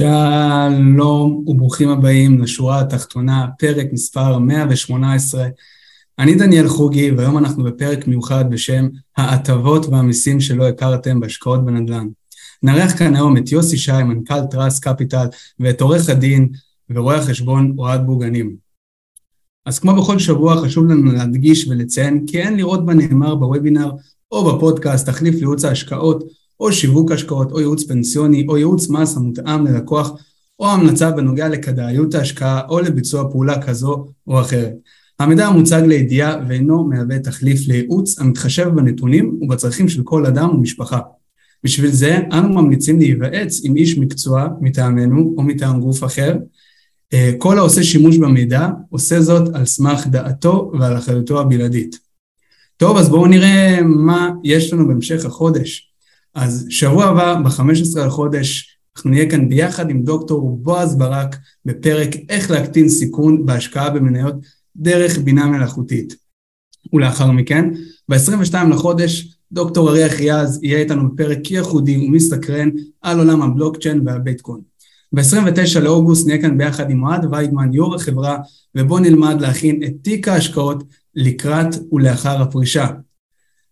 שלום וברוכים הבאים לשורה התחתונה, פרק מספר 118. אני דניאל חוגי, והיום אנחנו בפרק מיוחד בשם ההטבות והמיסים שלא הכרתם בהשקעות בנדל"ן. נארח כאן היום את יוסי שי, מנכ"ל Trust Capital, ואת עורך הדין ורואה החשבון אוהד בוגנים. אז כמו בכל שבוע חשוב לנו להדגיש ולציין כי אין לראות בנאמר בוובינר או בפודקאסט תחליף לייעוץ ההשקעות או שיווק השקעות, או ייעוץ פנסיוני, או ייעוץ מס המותאם ללקוח, או המלצה בנוגע לכדאיות ההשקעה, או לביצוע פעולה כזו או אחרת. המידע המוצג לידיעה ואינו מהווה תחליף לייעוץ המתחשב בנתונים ובצרכים של כל אדם ומשפחה. בשביל זה אנו ממליצים להיוועץ עם איש מקצוע מטעמנו או מטעם גוף אחר. אה, כל העושה שימוש במידע עושה זאת על סמך דעתו ועל אחריותו הבלעדית. טוב, אז בואו נראה מה יש לנו בהמשך החודש. אז שבוע הבא, ב-15 לחודש, אנחנו נהיה כאן ביחד עם דוקטור בועז ברק בפרק איך להקטין סיכון בהשקעה במניות דרך בינה מלאכותית. ולאחר מכן, ב-22 לחודש, דוקטור אריח יז יהיה איתנו בפרק ייחודי ומסתקרן על עולם הבלוקצ'יין והביטקוין. ב-29 לאוגוסט נהיה כאן ביחד עם אוהד וייגמן, יו"ר החברה, ובואו נלמד להכין את תיק ההשקעות לקראת ולאחר הפרישה.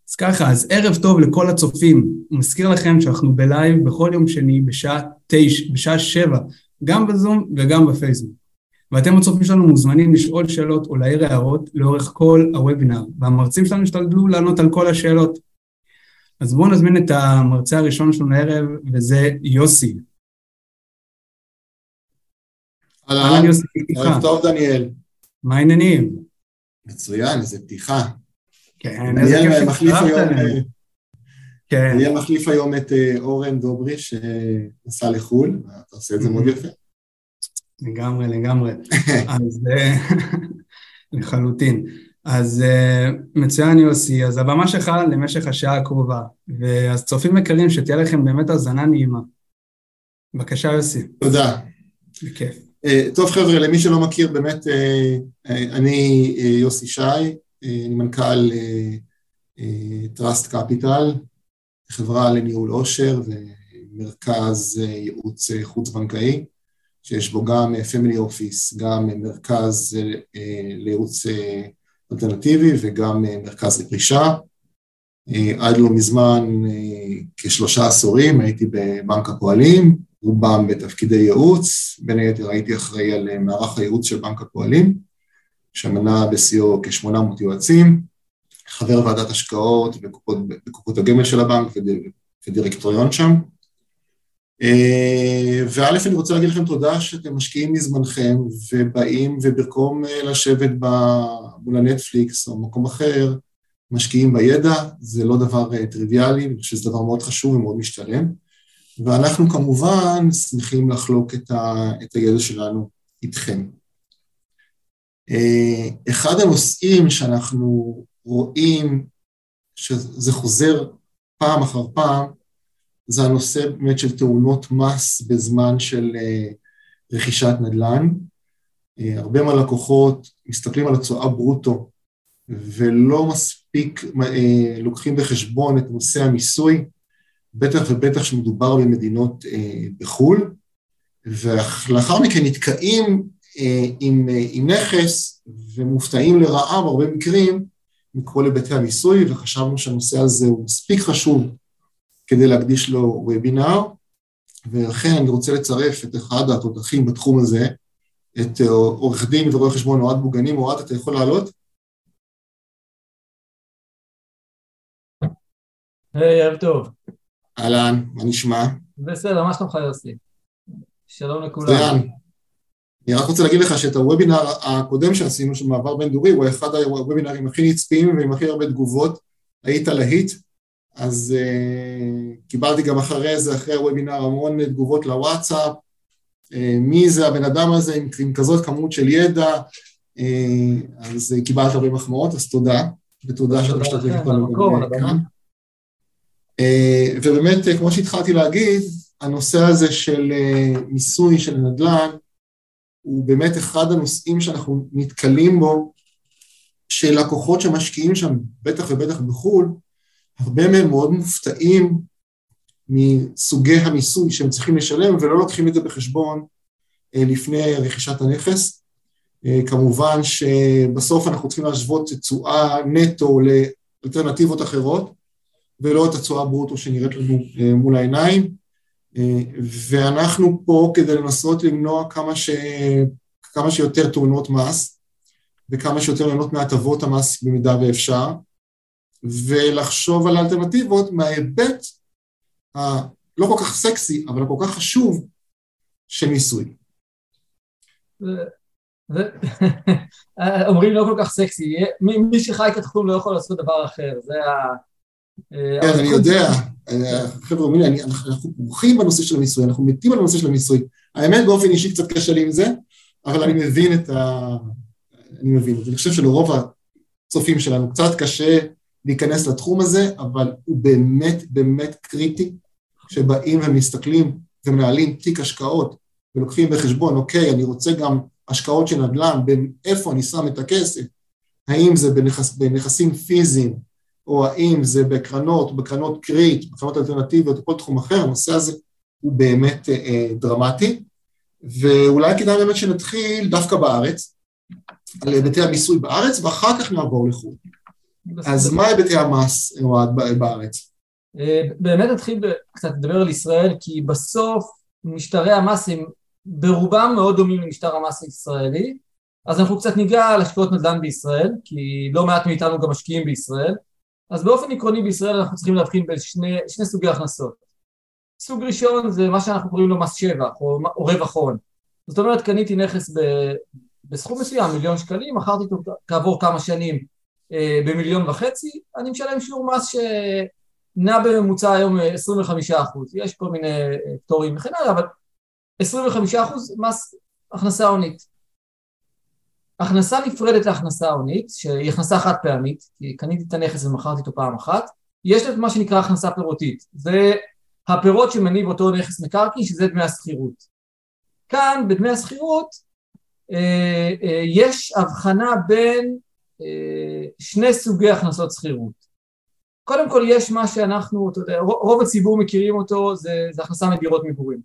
אז ככה, אז ערב טוב לכל הצופים. מזכיר לכם שאנחנו בלייב בכל יום שני בשעה תשע, בשעה שבע, גם בזום וגם בפייסבוק. ואתם הצופים שלנו מוזמנים לשאול שאלות או להעיר הערות לאורך כל הוובינר, והמרצים שלנו ישתדלו לענות על כל השאלות. אז בואו נזמין את המרצה הראשון שלנו לערב, וזה יוסי. אהלן, ערב טוב דניאל. מה העניינים? מצוין, איזה פתיחה. כן, איזה כיף שהצטרפת אלינו. כן. אני מחליף היום את אה, אורן דוברי שנסע לחו"ל, אתה עושה את זה מאוד יפה. לגמרי, לגמרי. אז אה, לחלוטין. אז אה, מצוין יוסי, אז הבמה שלך למשך השעה הקרובה, ואז צופים יקרים שתהיה לכם באמת האזנה נעימה. בבקשה יוסי. תודה. בכיף. טוב חבר'ה, למי שלא מכיר, באמת, אני יוסי שי, אני מנכ"ל Trust Capital, חברה לניהול עושר ומרכז ייעוץ חוץ בנקאי, שיש בו גם family office, גם מרכז לייעוץ אלטרנטיבי וגם מרכז לפרישה. עד לא מזמן, כשלושה עשורים, הייתי בבנק הפועלים, רובם בתפקידי ייעוץ, בין היתר הייתי אחראי על מערך הייעוץ של בנק הפועלים, שמנה בשיאו כ-800 יועצים, חבר ועדת השקעות בקופות, בקופות הגמל של הבנק ודירקטוריון שם. אה, וא', אני רוצה להגיד לכם תודה שאתם משקיעים מזמנכם ובאים ובמקום אה, לשבת מול הנטפליקס או מקום אחר, משקיעים בידע, זה לא דבר אה, טריוויאלי, אני חושב שזה דבר מאוד חשוב ומאוד משתלם. ואנחנו כמובן שמחים לחלוק את, ה, את הידע שלנו איתכם. אחד הנושאים שאנחנו רואים שזה חוזר פעם אחר פעם, זה הנושא באמת של תאונות מס בזמן של רכישת נדל"ן. הרבה מהלקוחות מסתכלים על הצועה ברוטו ולא מספיק לוקחים בחשבון את נושא המיסוי, בטח ובטח שמדובר במדינות בחו"ל, ולאחר מכן נתקעים עם, עם נכס ומופתעים לרעה בהרבה מקרים מכל היבטי המיסוי, וחשבנו שהנושא הזה הוא מספיק חשוב כדי להקדיש לו וובינר, ולכן אני רוצה לצרף את אחד התותחים בתחום הזה, את עורך דין ורואה חשבון אוהד בוגנים. אוהד, אתה יכול לעלות? היי, ערב טוב. אהלן, מה נשמע? בסדר, מה שלומך יוסי? שלום לכולם. אני רק רוצה להגיד לך שאת הוובינר הקודם שעשינו, של מעבר בין דורי, הוא אחד הוובינרים הכי נצפים ועם הכי הרבה תגובות, היית להיט, אז uh, קיבלתי גם אחרי זה, אחרי הוובינר, המון תגובות לוואטסאפ, uh, מי זה הבן אדם הזה עם, עם כזאת כמות של ידע, uh, אז uh, קיבלת הרבה מחמאות, אז תודה, ותודה שאתה משתתף איתנו כאן. ובאמת, כמו שהתחלתי להגיד, הנושא הזה של מיסוי של נדל"ן, הוא באמת אחד הנושאים שאנחנו נתקלים בו, של לקוחות שמשקיעים שם, בטח ובטח בחו"ל, הרבה מהם מאוד מופתעים מסוגי המיסוי שהם צריכים לשלם ולא לוקחים את זה בחשבון אה, לפני רכישת הנכס. אה, כמובן שבסוף אנחנו צריכים להשוות תשואה נטו לאלטרנטיבות אחרות ולא את התשואה ברוטו שנראית לנו אה, מול העיניים ואנחנו פה כדי לנסות למנוע כמה, ש... כמה שיותר תאונות מס וכמה שיותר ליהנות מהטבות המס במידה ואפשר ולחשוב על האלטרנטיבות מההיבט הלא כל כך סקסי, אבל הכל כך חשוב של מיסוי. אומרים לא כל כך סקסי, מי שחי את התחום לא יכול לעשות דבר אחר, זה ה... אה, כן, אני יודע, אה, חבר'ה, אנחנו ברוכים בנושא של המיסוי, אנחנו מתים על הנושא של המיסוי. האמת, באופן אישי קצת קשה לי עם זה, אבל אני מבין את ה... אני מבין. אני חושב שלרוב הצופים שלנו קצת קשה להיכנס לתחום הזה, אבל הוא באמת באמת קריטי, שבאים ומסתכלים ומנהלים תיק השקעות ולוקחים בחשבון, אוקיי, אני רוצה גם השקעות של נדל"ן, איפה אני שם את הכסף, האם זה בנכס, בנכסים פיזיים, או האם זה בקרנות, בקרנות קריט, בקרנות אלטרנטיביות, או כל תחום אחר, הנושא הזה הוא באמת אה, אה דרמטי, ואולי כדאי באמת שנתחיל דווקא בארץ, על היבטי המיסוי בארץ, ואחר כך נעבור לחו"ל. אז מה היבטי המס, אוהד, בארץ? אה, באמת נתחיל קצת לדבר על ישראל, כי בסוף משטרי המס הם ברובם מאוד דומים למשטר המס הישראלי, אז אנחנו קצת ניגע על השקעות נדל"ן בישראל, כי לא מעט מאיתנו גם משקיעים בישראל, אז באופן עקרוני בישראל אנחנו צריכים להבחין בין שני, שני סוגי הכנסות. סוג ראשון זה מה שאנחנו קוראים לו מס שבח או, או רווח הון. זאת אומרת קניתי נכס ב, בסכום מסוים, מיליון שקלים, מכרתי אותו כעבור כמה שנים אה, במיליון וחצי, אני משלם שיעור מס שנע בממוצע היום 25 אה, אחוז, יש כל מיני אה, פטורים וכן הלאה, אבל 25 אחוז מס הכנסה הונית. הכנסה נפרדת להכנסה הונית, שהיא הכנסה חד פעמית, כי קניתי את הנכס ומכרתי אותו פעם אחת, יש את מה שנקרא הכנסה פירותית, זה הפירות שמניב אותו נכס מקרקעין, שזה דמי השכירות. כאן בדמי השכירות אה, אה, יש הבחנה בין אה, שני סוגי הכנסות שכירות. קודם כל יש מה שאנחנו, אתה יודע, רוב הציבור מכירים אותו, זה, זה הכנסה מדירות מגורים.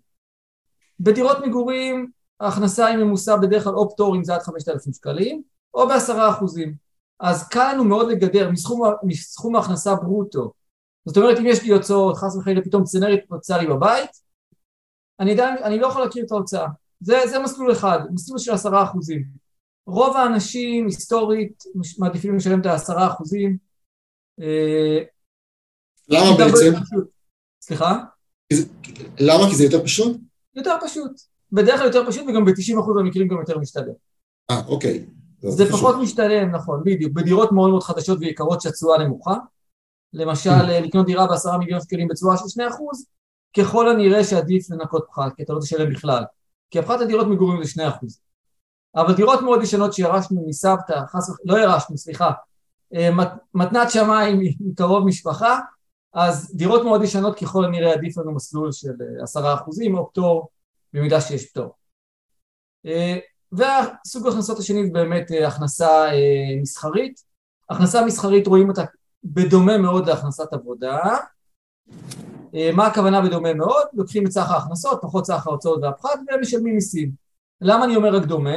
בדירות מגורים ההכנסה היא ממוסה בדרך כלל או פטורים זה עד 5,000 שקלים, או בעשרה אחוזים. אז קל לנו מאוד לגדר מסכום, מסכום ההכנסה ברוטו. זאת אומרת אם יש לי הוצאות, חס וחלילה פתאום צנרת התפוצצה לי בבית, אני, עדיין, אני לא יכול להכיר את ההוצאה. זה, זה מסלול אחד, מסלול של עשרה אחוזים. רוב האנשים היסטורית מעדיפים לשלם את העשרה אחוזים. אה, למה בעצם? סליחה? למה? כי זה יותר פשוט? יותר פשוט. בדרך כלל יותר פשוט וגם ב-90% מהמקרים גם יותר משתלם. אה, אוקיי. זה פחות משתלם, נכון, בדיוק. בדירות מאוד מאוד חדשות ויקרות שהתשואה נמוכה. למשל, אה. לקנות דירה בעשרה מיליון שקלים בתשואה של 2%, ככל הנראה שעדיף לנקות פחת, כי אתה לא תשלם בכלל. כי הפחת הדירות מגורים זה 2%. אבל דירות מאוד ישנות שירשנו מסבתא, חס וחלילה, לא ירשנו, סליחה, אה, מתנת שמיים מקרוב משפחה, אז דירות מאוד ישנות ככל הנראה עדיף לנו מסלול של אה, עשרה אחוזים או פטור במידה שיש פטור. אה, והסוג ההכנסות השני זה באמת הכנסה מסחרית. הכנסה מסחרית רואים אותה בדומה מאוד להכנסת עבודה. מה הכוונה בדומה מאוד? לוקחים את סך ההכנסות, פחות סך ההוצאות והפחת והם משלמים מיסים. למה אני אומר רק דומה?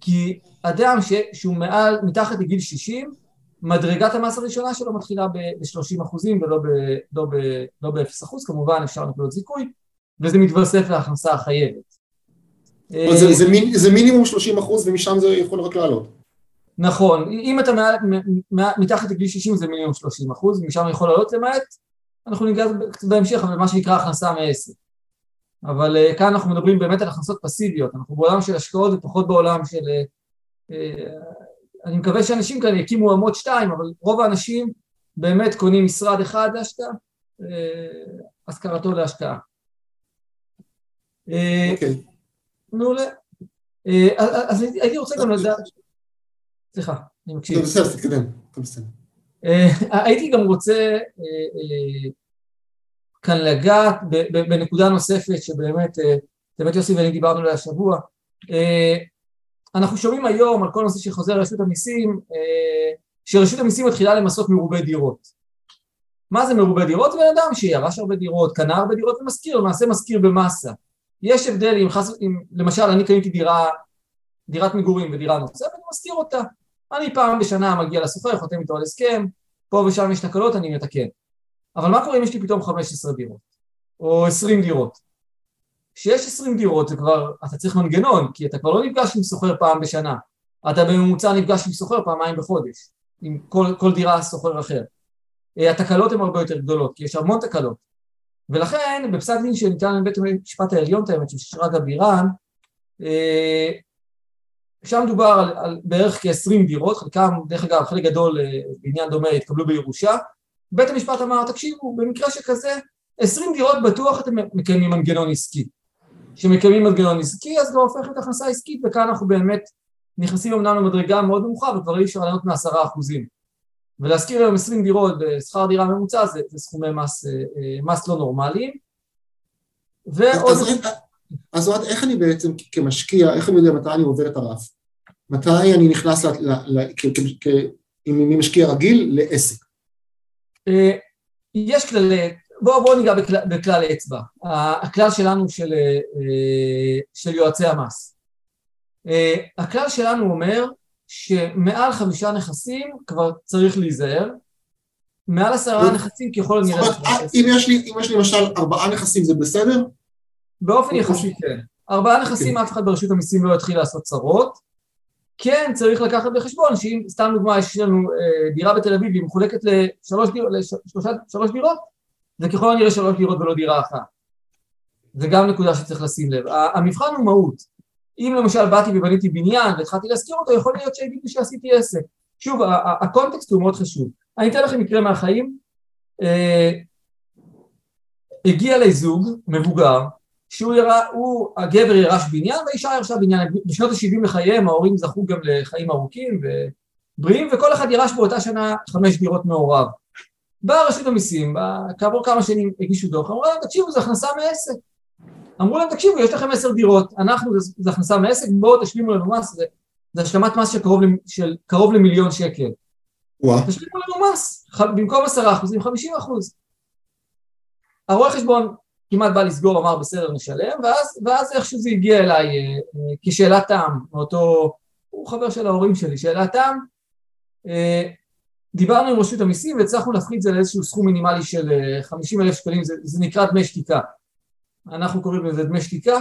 כי אדם ש, שהוא מעל, מתחת לגיל 60, מדרגת המס הראשונה שלו מתחילה ב-30 אחוזים ולא ב-0 לא ב, לא אחוז, כמובן אפשר נקודות זיכוי, וזה מתווסף להכנסה החייבת. זה, זה, מיני, זה מינימום 30 אחוז ומשם זה יכול רק לעלות. נכון, אם אתה מעל, מתחת לגיל 60 זה מינימום 30 אחוז, ומשם יכול לעלות למעט, אנחנו ניגע בהמשך, אבל מה שנקרא הכנסה מעסק. אבל uh, כאן אנחנו מדברים באמת על הכנסות פסיביות, אנחנו בעולם של השקעות ופחות בעולם של... Uh, uh, אני מקווה שאנשים כאלה יקימו עמוד שתיים, אבל רוב האנשים באמת קונים משרד אחד להשקעה, השכרתו להשקעה. אה, אוקיי. מעולה. אה, אז הייתי רוצה גם לדעת, סליחה, אני מקשיב. בסדר, תתקדם, בסדר. הייתי גם רוצה כאן לגעת בנקודה נוספת שבאמת, באמת יוסי ואני דיברנו עליה השבוע. אנחנו שומעים היום על כל נושא שחוזר לרשות המיסים, שרשות המיסים מתחילה למסות מרובי דירות. מה זה מרובי דירות? בן אדם שירש הרבה דירות, קנה הרבה דירות ומשכיר, למעשה משכיר במאסה. יש הבדל אם, חס... אם למשל אני קניתי דירה, דירת מגורים ודירה נוספת, אני משכיר אותה. אני פעם בשנה מגיע לסופר, חותם איתו על הסכם, פה ושם יש תקלות, אני מתקן. אבל מה קורה אם יש לי פתאום 15 דירות, או 20 דירות? כשיש 20 דירות זה כבר, אתה צריך מנגנון, כי אתה כבר לא נפגש עם סוחר פעם בשנה, אתה בממוצע נפגש עם סוחר פעמיים בחודש, עם כל, כל דירה סוחר אחר. אה, התקלות הן הרבה יותר גדולות, כי יש המון תקלות. ולכן בפסק דין שניתן לבית המשפט העליון את האמת של שרגא בירן, אה, שם דובר על, על בערך כ-20 דירות, חלקם, דרך אגב, חלק גדול אה, בעניין דומה התקבלו בירושה. בית המשפט אמר, תקשיבו, במקרה שכזה, 20 דירות בטוח אתם מקיימים מנגנון עסקי. כשמקיימים מנגנון עסקי אז זה הופך להיות הכנסה עסקית וכאן אנחנו באמת נכנסים אמנם למדרגה מאוד נמוכה וכבר אי אפשר לענות מעשרה אחוזים. ולהשכיר היום 20 דירות בשכר דירה ממוצע זה, זה סכומי מס, אה, אה, מס לא נורמליים. ועוד... אז, אז עוד איך אני בעצם כמשקיע, איך אני יודע מתי אני עובר את הרף? מתי אני נכנס, ל, ל, ל, כ, כ, כ, אם אני משקיע רגיל, לעסק? אה, יש כללי, בואו בוא ניגע בכלל, בכלל אצבע. הכלל שלנו של, של יועצי המס. הכלל שלנו אומר שמעל חמישה נכסים כבר צריך להיזהר, מעל עשרה נכסים ככל הנראה... זאת אומרת, אם יש לי למשל ארבעה נכסים זה בסדר? באופן יחסי כן. ארבעה נכסים אף אחד ברשות המיסים לא יתחיל לעשות צרות. כן צריך לקחת בחשבון שאם סתם דוגמה יש לנו אה, דירה בתל אביב והיא מחולקת לשלוש דירות זה ככל הנראה שלוש דירות ולא דירה אחת. זה גם נקודה שצריך לשים לב. המבחן הוא מהות. אם למשל באתי ובניתי בניין והתחלתי להזכיר אותו, יכול להיות שיגידו שעשיתי עסק. שוב, הקונטקסט הוא מאוד חשוב. אני אתן לכם מקרה מהחיים. אה, הגיע לזוג מבוגר, שהוא ירא, הוא, הגבר ירש בניין והאישה ירשה בניין. בשנות ה-70 לחייהם ההורים זכו גם לחיים ארוכים ובריאים, וכל אחד ירש באותה שנה חמש דירות מעורב. באה רשות המיסים, כעבור כמה שנים הגישו דוח, אמרו להם, תקשיבו, זו הכנסה מעסק. אמרו להם תקשיבו יש לכם עשר דירות, אנחנו זה הכנסה מעסק, בואו תשלימו לנו מס, זה, זה השלמת מס של קרוב, של קרוב למיליון שקל. וואו. תשלימו לנו מס, במקום עשרה אחוזים חמישים אחוז. הרואה חשבון כמעט בא לסגור, אמר בסדר נשלם, ואז, ואז איכשהו זה הגיע אליי אה, אה, כשאלת טעם, מאותו, הוא חבר של ההורים שלי, שאלת טעם, אה, דיברנו עם רשות המיסים והצלחנו להפחית את זה לאיזשהו סכום מינימלי של אה, חמישים אלף שקלים, זה, זה נקרא דמי שתיקה. אנחנו קוראים לזה דמי שתיקה,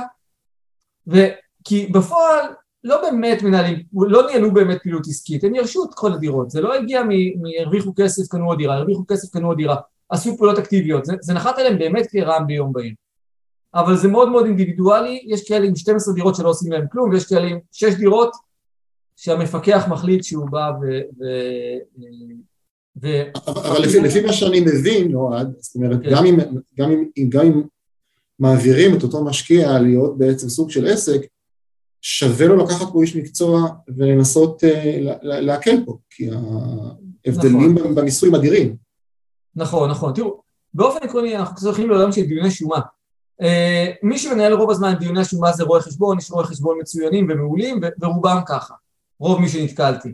וכי בפועל לא באמת מנהלים, לא ניהלו באמת פעילות עסקית, הם ירשו את כל הדירות, זה לא הגיע מהרוויחו כסף קנו עוד דירה, הרוויחו כסף קנו עוד דירה, עשו פעולות אקטיביות, זה, זה נחת עליהם באמת כרעם ביום בהיר. אבל זה מאוד מאוד אינדיבידואלי, יש כאלה עם 12 דירות שלא עושים להם כלום, ויש כאלה עם 6 דירות שהמפקח מחליט שהוא בא ו... ו, ו אבל לפי, לפי מה שאני מבין, אוהד, זאת אומרת, כן. גם, אם, גם, אם, גם אם מעבירים את אותו משקיע להיות בעצם סוג של עסק, שווה לו לקחת פה איש מקצוע ולנסות uh, להקל פה, כי ההבדלים נכון. במיסוי מדהירים. נכון, נכון. תראו, באופן עקרוני אנחנו צריכים לעולם של דיוני שומה. Uh, מי שמנהל רוב הזמן דיוני השומה זה רואה חשבון, יש רואי חשבון מצוינים ומעולים, ורובם ככה, רוב מי שנתקלתי.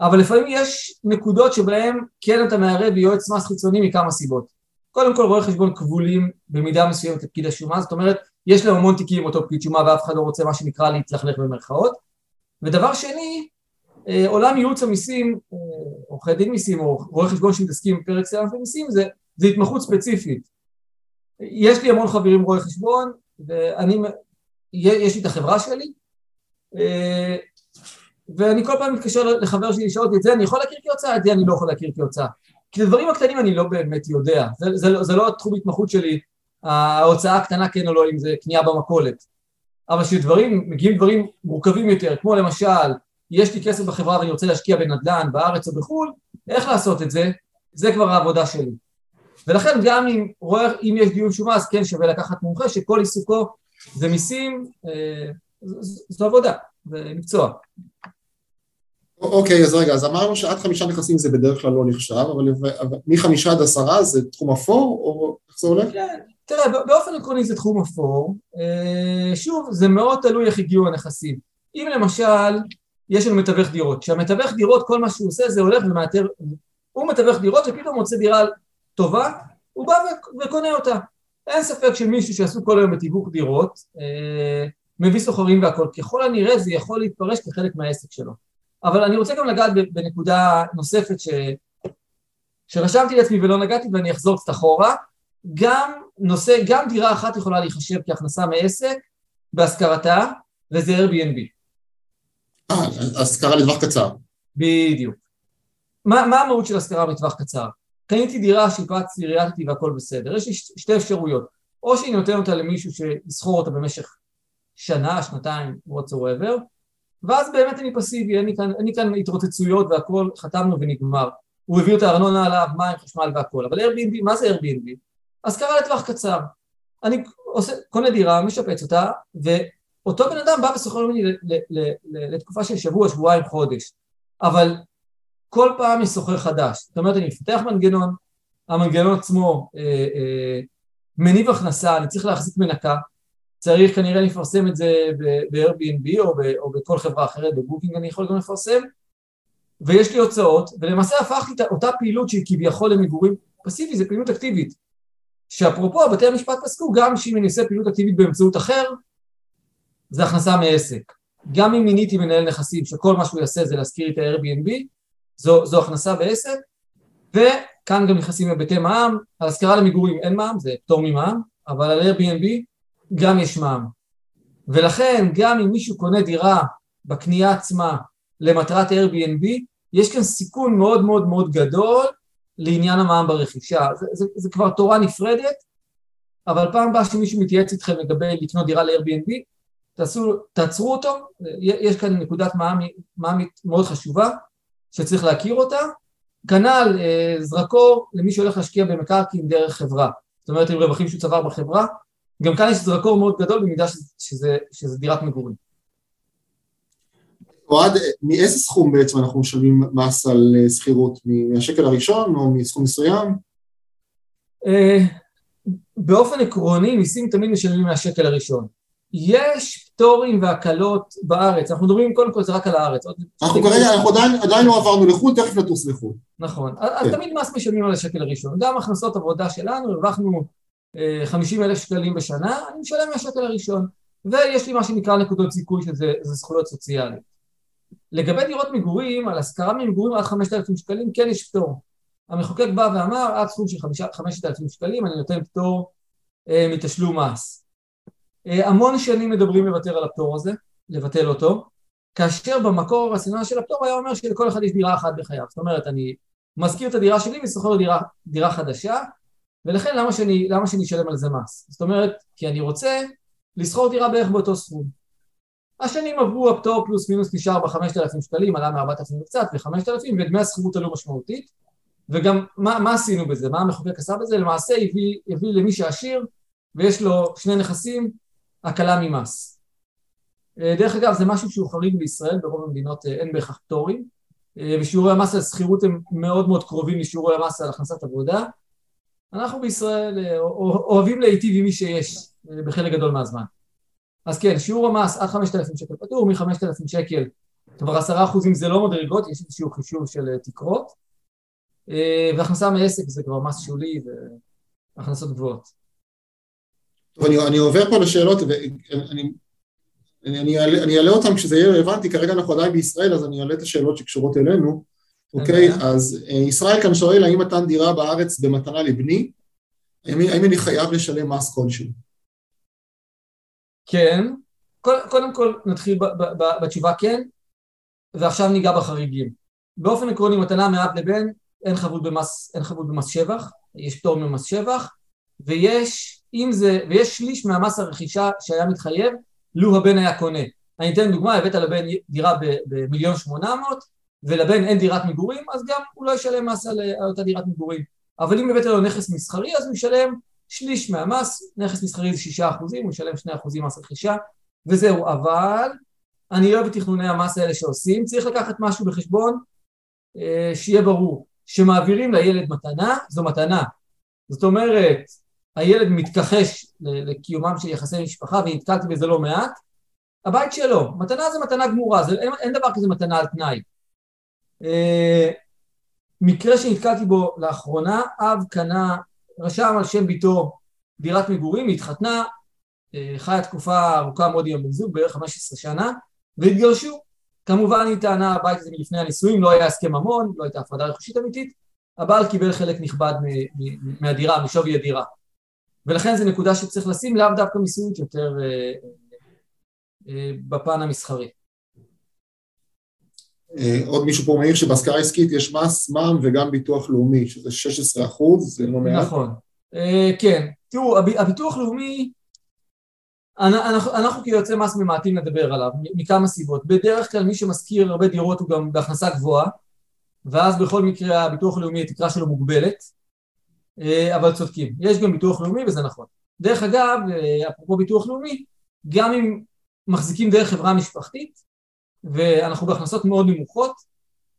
אבל לפעמים יש נקודות שבהן כן אתה מערב יועץ מס חיצוני מכמה סיבות. קודם כל רואי חשבון כבולים במידה מסוימת לפקיד השומה, זאת אומרת יש להם המון תיקים אותו פקיד שומה ואף אחד לא רוצה מה שנקרא להתלכלך במרכאות. ודבר שני, אה, עולם ייעוץ המיסים, אה, עורכי דין מיסים או רואי חשבון שמתעסקים בפרק סלאם ומיסים זה, זה התמחות ספציפית. יש לי המון חברים רואי חשבון ואני, יש לי את החברה שלי אה, ואני כל פעם מתקשר לחבר שלי לשאול אותי את זה אני יכול להכיר כהוצאה, את זה אני לא יכול להכיר כהוצאה. כי את הדברים הקטנים אני לא באמת יודע, זה, זה, זה, לא התחום התמחות שלי, ההוצאה הקטנה כן או לא אם זה קנייה במכולת, אבל כשדברים, מגיעים דברים מורכבים יותר, כמו למשל, יש לי כסף בחברה ואני רוצה להשקיע בנדל"ן בארץ או בחו"ל, איך לעשות את זה? זה כבר העבודה שלי. ולכן גם אם, רואה, אם יש דיון שומה אז כן שווה לקחת מומחה שכל עיסוקו זה מיסים, אה, זו עבודה, זה מקצוע. אוקיי, אז רגע, אז אמרנו שעד חמישה נכסים זה בדרך כלל לא נחשב, אבל מחמישה עד עשרה זה תחום אפור, או איך זה הולך? כן, תראה, באופן עקרוני זה תחום אפור. אה, שוב, זה מאוד תלוי איך הגיעו הנכסים. אם למשל, יש לנו מתווך דירות, כשהמתווך דירות, כל מה שהוא עושה זה הולך ומאתר, הוא מתווך דירות ופתאום מוצא דירה טובה, הוא בא וקונה אותה. אין ספק שמישהו שעשו כל היום בתיווך דירות, אה, מביא סוחרים והכל, ככל הנראה זה יכול להתפרש כחלק מהעסק שלו. אבל אני רוצה גם לגעת בנקודה נוספת ש... שרשמתי לעצמי ולא נגעתי ואני אחזור קצת אחורה, גם נושא, גם דירה אחת יכולה להיחשב כהכנסה מעסק בהשכרתה, וזה Airbnb. אה, השכרה לטווח קצר. בדיוק. מה, מה המהות של השכרה בטווח קצר? קניתי דירה, שיפצתי, ראייתתי והכל בסדר. יש לי שתי אפשרויות. או שאני נותן אותה למישהו שיסחור אותה במשך שנה, שנתיים, whatsoever, ואז באמת אני פסיבי, אין לי כאן, אין לי כאן התרוצצויות והכל, חתמנו ונגמר. הוא הביא את הארנונה עליו, מים, חשמל והכל. אבל Airbnb, מה זה Airbnb? השכרה לטווח קצר. אני עושה, קונה דירה, משפץ אותה, ואותו בן אדם בא ושוכר ממני לתקופה של שבוע, שבועיים, חודש. אבל כל פעם יש שוכר חדש. זאת אומרת, אני מפתח מנגנון, המנגנון עצמו אה, אה, מניב הכנסה, אני צריך להחזיק מנקה, צריך כנראה לפרסם את זה ב-Airbnb או, או בכל חברה אחרת, בבוקינג אני יכול גם לפרסם, ויש לי הוצאות, ולמעשה הפכתי את אותה פעילות שהיא כביכול למגורים פסיבי, זה פעילות אקטיבית. שאפרופו, בתי המשפט פסקו גם שאם אני עושה פעילות אקטיבית באמצעות אחר, זה הכנסה מעסק. גם אם מיניתי מנהל נכסים שכל מה שהוא יעשה זה להזכיר את ה-Airbnb, זו, זו הכנסה בעסק, וכאן גם נכנסים היבטי מע"מ, על השכרה למגורים אין מע"מ, זה פטור ממע"מ, אבל על Airbnb גם יש מע"מ. ולכן גם אם מישהו קונה דירה בקנייה עצמה למטרת Airbnb, יש כאן סיכון מאוד מאוד מאוד גדול לעניין המע"מ ברכישה. זה, זה, זה כבר תורה נפרדת, אבל פעם הבאה שמישהו מתייעץ איתכם לגבי לקנות דירה ל-Airbnb, תעשו, תעצרו אותו, יש כאן נקודת מע"מ מאוד חשובה שצריך להכיר אותה. כנ"ל אה, זרקור למי שהולך להשקיע במקרקעין דרך חברה, זאת אומרת עם רווחים שהוא צבר בחברה, גם כאן יש זרקור מאוד גדול במידה שזה, שזה, שזה דירת מגורים. אוהד, מאיזה סכום בעצם אנחנו משלמים מס על אה, שכירות? מהשקל הראשון או מסכום מסוים? אה, באופן עקרוני מיסים תמיד משלמים מהשקל הראשון. יש פטורים והקלות בארץ, אנחנו מדברים קודם כל זה רק על הארץ. אנחנו כרגע, אנחנו עדיין, עדיין לא עברנו לחו"ל, תכף נטוס לחו"ל. נכון, אז כן. תמיד מס משלמים על השקל הראשון. גם הכנסות עבודה שלנו, הרווחנו 50 אלף שקלים בשנה, אני משלם מהשקל הראשון. ויש לי מה שנקרא נקודות זיכוי שזה זכויות סוציאליות. לגבי דירות מגורים, על השכרה ממגורים עד 5,000 שקלים כן יש פטור. המחוקק בא ואמר עד סכום של 5,000 שקלים אני נותן פטור אה, מתשלום מס. אה, המון שנים מדברים לוותר על הפטור הזה, לבטל אותו, כאשר במקור הרציונל של הפטור היה אומר שלכל אחד יש דירה אחת בחייו. זאת אומרת, אני מזכיר את הדירה שלי ושוכר דירה, דירה חדשה, ולכן למה שאני, למה שאני אשלם על זה מס? זאת אומרת, כי אני רוצה לסחור דירה בערך באותו סכום. השנים עברו, הפטור פלוס מינוס נשאר ב-5,000 שקלים, עלה מ-4,000 וקצת ו-5,000 ודמי השכירות עלו משמעותית וגם מה, מה עשינו בזה, מה המחוקק עשה בזה? למעשה הביא, הביא למי שעשיר ויש לו שני נכסים, הקלה ממס. אה, דרך אגב זה משהו שהוא חריג בישראל, ברוב המדינות אה, אין בהכרח פטורים אה, ושיעורי המס על שכירות הם מאוד מאוד קרובים לשיעורי המס על הכנסת עבודה אנחנו בישראל אוהבים להיטיב עם מי שיש בחלק גדול מהזמן. אז כן, שיעור המס עד 5,000 שקל פטור, מ-5,000 שקל כבר עשרה אחוזים זה לא מדרגות, יש איזשהו חישוב של אה, תקרות. אה, והכנסה מעסק זה כבר מס שולי והכנסות גבוהות. טוב, אני, אני עובר פה לשאלות ואני אני, אני, אעלה, אני אעלה אותן כשזה יהיה רלוונטי, כרגע אנחנו עדיין בישראל אז אני אעלה את השאלות שקשורות אלינו, אוקיי? אז אה, ישראל כאן שואל האם מתן דירה בארץ במתנה לבני, האם, האם אני חייב לשלם מס כלשהו? כן, קודם כל נתחיל בתשובה כן, ועכשיו ניגע בחריגים. באופן עקרוני מתנה מאב לבן אין חבות במס, אין חבות במס שבח, יש פטור ממס שבח, ויש, אם זה, ויש שליש מהמס הרכישה שהיה מתחייב, לו הבן היה קונה. אני אתן דוגמה, הבאת לבן דירה במיליון שמונה מאות, ולבן אין דירת מגורים, אז גם הוא לא ישלם מס על, על אותה דירת מגורים. אבל אם הבאת לו נכס מסחרי, אז הוא ישלם שליש מהמס, נכס מסחרי זה שישה אחוזים, הוא ישלם שני אחוזים מס רכישה, וזהו. אבל אני אוהב את תכנוני המס האלה שעושים, צריך לקחת משהו בחשבון, אה, שיהיה ברור, שמעבירים לילד מתנה, זו מתנה. זאת אומרת, הילד מתכחש לקיומם של יחסי משפחה, ונתקלתי בזה לא מעט, הבית שלו, מתנה זה מתנה גמורה, זה, אין, אין דבר כזה מתנה על תנאי. אה, מקרה שנתקלתי בו לאחרונה, אב קנה, רשם על שם ביתו דירת מגורים, התחתנה, אה, חיה תקופה ארוכה מאוד עם הבן זוג, בערך 15 שנה, והתגרשו. כמובן היא טענה הבית הזה מלפני הנישואים, לא היה הסכם ממון, לא הייתה הפרדה רכושית אמיתית, הבעל קיבל חלק נכבד מהדירה, משווי הדירה. ולכן זו נקודה שצריך לשים לאו דווקא מיסויית יותר אה, אה, בפן המסחרי. אה, עוד מישהו פה מעיר שבהשכרה עסקית יש מס, מע"מ וגם ביטוח לאומי, שזה 16 אחוז, זה לא מעט. נכון, כן. תראו, הביטוח לאומי, אנחנו, כיוצאי מס ממעטים לדבר עליו, מכמה סיבות. בדרך כלל מי שמשכיר הרבה דירות הוא גם בהכנסה גבוהה, ואז בכל מקרה הביטוח הלאומי התקרה שלו מוגבלת, אבל צודקים. יש גם ביטוח לאומי וזה נכון. דרך אגב, אפרופו ביטוח לאומי, גם אם מחזיקים דרך חברה משפחתית ואנחנו בהכנסות מאוד נמוכות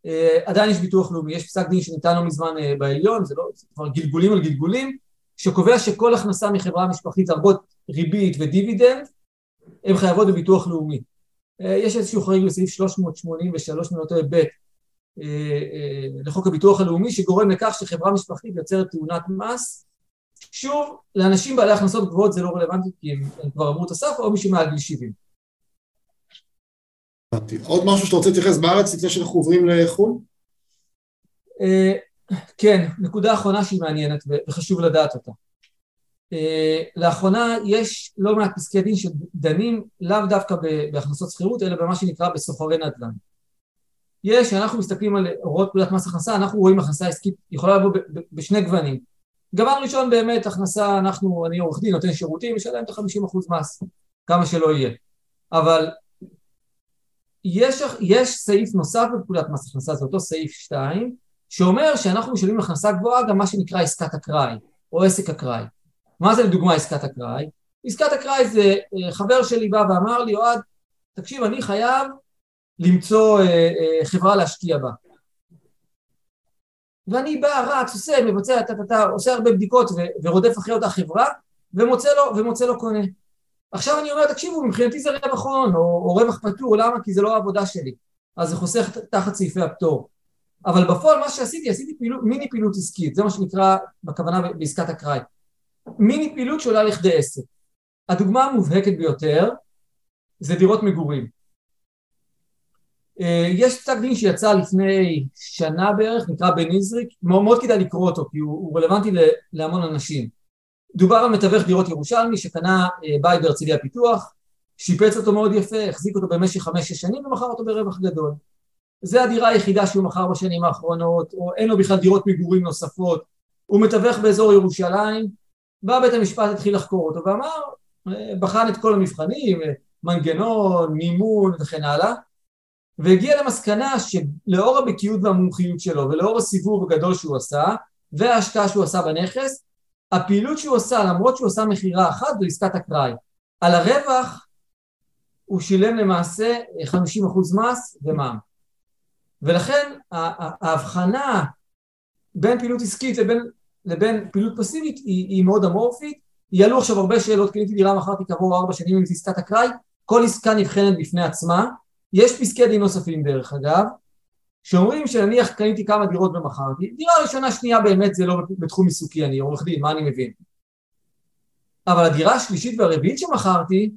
אה, עדיין יש ביטוח לאומי, יש פסק דין שניתן לא מזמן אה, בעליון, זה לא, זה כבר גלגולים על גלגולים, שקובע שכל הכנסה מחברה משפחתית, לרבות ריבית ודיבידנד, הן חייבות בביטוח לאומי. אה, יש איזשהו חריג בסעיף 383 מנותו ב' לחוק הביטוח הלאומי, שגורם לכך שחברה משפחתית יוצרת תאונת מס. שוב, לאנשים בעלי הכנסות גבוהות זה לא רלוונטי כי הם, הם כבר עברו את הסף, או מישהו מעל גיל 70. עוד משהו שאתה רוצה להתייחס בארץ לפני שאנחנו עוברים לחו"ל? אה, כן, נקודה אחרונה שהיא מעניינת וחשוב לדעת אותה. אה, לאחרונה יש לא מעט פסקי דין שדנים לאו דווקא בהכנסות שכירות אלא במה שנקרא בסוחרי נדל"ן. יש, אנחנו מסתכלים על הוראות פקודת מס הכנסה, אנחנו רואים הכנסה עסקית יכולה לבוא בשני גוונים. גוון ראשון באמת הכנסה, אנחנו, אני עורך דין, נותן שירותים, משלם את ה-50% מס, כמה שלא יהיה. אבל יש, יש סעיף נוסף בפקודת מס הכנסה, זה אותו סעיף 2, שאומר שאנחנו משלמים הכנסה גבוהה גם מה שנקרא עסקת אקראי, או עסק אקראי. מה זה לדוגמה עסקת אקראי? עסקת אקראי זה אה, חבר שלי בא ואמר לי, אוהד, תקשיב, אני חייב למצוא אה, אה, חברה להשקיע בה. ואני בא, רץ, עושה, מבצע, אתה, אתה, אתה, עושה הרבה בדיקות ו, ורודף אחרי אותה חברה, ומוצא לו, ומוצא לו קונה. עכשיו אני אומר, תקשיבו, מבחינתי זה רווח הון, או, או רווח פטור, למה? כי זה לא העבודה שלי. אז זה חוסך תחת סעיפי הפטור. אבל בפועל מה שעשיתי, עשיתי פעילות, מיני פעילות עסקית, זה מה שנקרא בכוונה בעסקת אקראי. מיני פעילות שעולה לכדי עסק. הדוגמה המובהקת ביותר זה דירות מגורים. אה, יש פסק דין שיצא לפני שנה בערך, נקרא בן נזריק, מאוד, מאוד כדאי לקרוא אותו כי הוא, הוא רלוונטי להמון אנשים. דובר על מתווך דירות ירושלמי שקנה אה, בית בהרצליה פיתוח, שיפץ אותו מאוד יפה, החזיק אותו במשך חמש-שש שנים ומכר אותו ברווח גדול. זה הדירה היחידה שהוא מכר בשנים האחרונות, או אין לו בכלל דירות מגורים נוספות, הוא מתווך באזור ירושלים, בא בית המשפט התחיל לחקור אותו ואמר, אה, בחן את כל המבחנים, אה, מנגנון, מימון וכן הלאה, והגיע למסקנה שלאור הבקיאות והמומחיות שלו ולאור הסיבוב הגדול שהוא עשה וההשקעה שהוא עשה בנכס, הפעילות שהוא עושה, למרות שהוא עשה מכירה אחת, זו עסקת אקראי. על הרווח הוא שילם למעשה 50% מס ומע"מ. ולכן ההבחנה בין פעילות עסקית לבין, לבין פעילות פסיבית היא, היא מאוד אמורפית. יעלו עכשיו הרבה שאלות, קניתי דירה, מכרתי כעבור ארבע שנים עם עסקת אקראי, כל עסקה נבחנת בפני עצמה. יש פסקי דין נוספים דרך אגב, שאומרים שנניח קניתי כמה דירות ומכרתי, דירה ראשונה שנייה באמת זה לא בתחום עיסוקי, אני עורך דין, מה אני מבין? אבל הדירה השלישית והרביעית שמכרתי,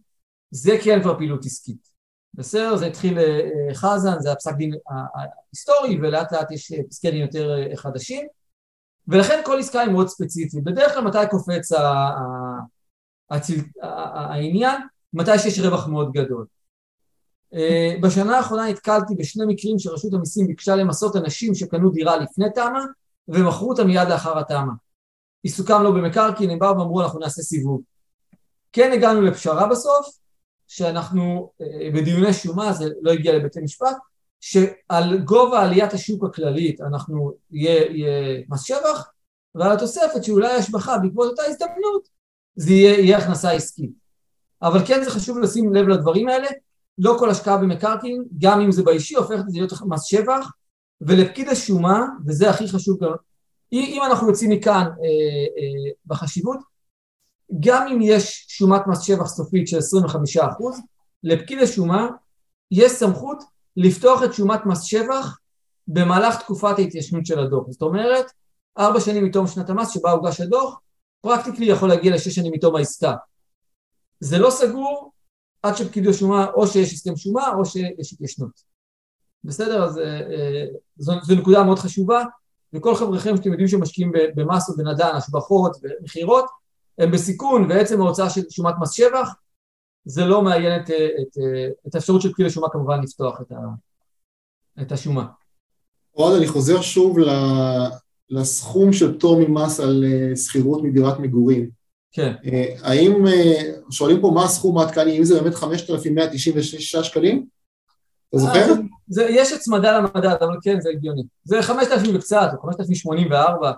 זה כן כבר פעילות עסקית. בסדר? זה התחיל אה, אה, חזן, זה הפסק דין ההיסטורי, ולאט לאט יש אה, פסקי דין יותר חדשים, ולכן כל עסקה היא מאוד ספציפית. בדרך כלל מתי קופץ העניין? מתי שיש רווח מאוד גדול. אה, בשנה האחרונה נתקלתי בשני מקרים שרשות המיסים ביקשה למסות אנשים שקנו דירה לפני תמ"א ומכרו אותה מיד לאחר התמ"א. עיסוקם לא במקרקעין, הם באו ואמרו אנחנו נעשה סיבוב. כן הגענו לפשרה בסוף, שאנחנו אה, בדיוני שומה, זה לא הגיע לבתי משפט, שעל גובה עליית השוק הכללית אנחנו יהיה, יהיה מס שבח, ועל התוספת שאולי השבחה בעקבות אותה הזדמנות זה יהיה, יהיה הכנסה עסקית. אבל כן זה חשוב לשים לב לדברים האלה, לא כל השקעה במקרקעין, גם אם זה באישי, הופכת להיות מס שבח, ולפקיד השומה, וזה הכי חשוב גם, אם אנחנו יוצאים מכאן אה, אה, בחשיבות, גם אם יש שומת מס שבח סופית של 25%, לפקיד השומה יש סמכות לפתוח את שומת מס שבח במהלך תקופת ההתיישנות של הדוח. זאת אומרת, ארבע שנים מתום שנת המס שבה הוגש הדוח, פרקטיקלי יכול להגיע לשש שנים מתום העסקה. זה לא סגור עד שפקיד השומה או שיש הסכם שומה או שיש התיישנות. בסדר? אז אה, אה, זו, זו נקודה מאוד חשובה, וכל חבריכם שאתם יודעים שמשקיעים במס או בנדל"ן, השבחות ומכירות, הם בסיכון, ועצם ההוצאה של שומת מס שבח, זה לא מעיין את, את, את האפשרות של פקיד השומה כמובן לפתוח את, ה, את השומה. אוהד, אני חוזר שוב לסכום של פטור ממס על אה, שכירות מדירת מגורים. כן. האם, שואלים פה מה הסכום העדכני, אם זה באמת 5,196 שקלים? אתה זוכר? אה, זה, יש הצמדה למדד, אבל כן, זה הגיוני. זה 5,000 וקצת, או 5,084.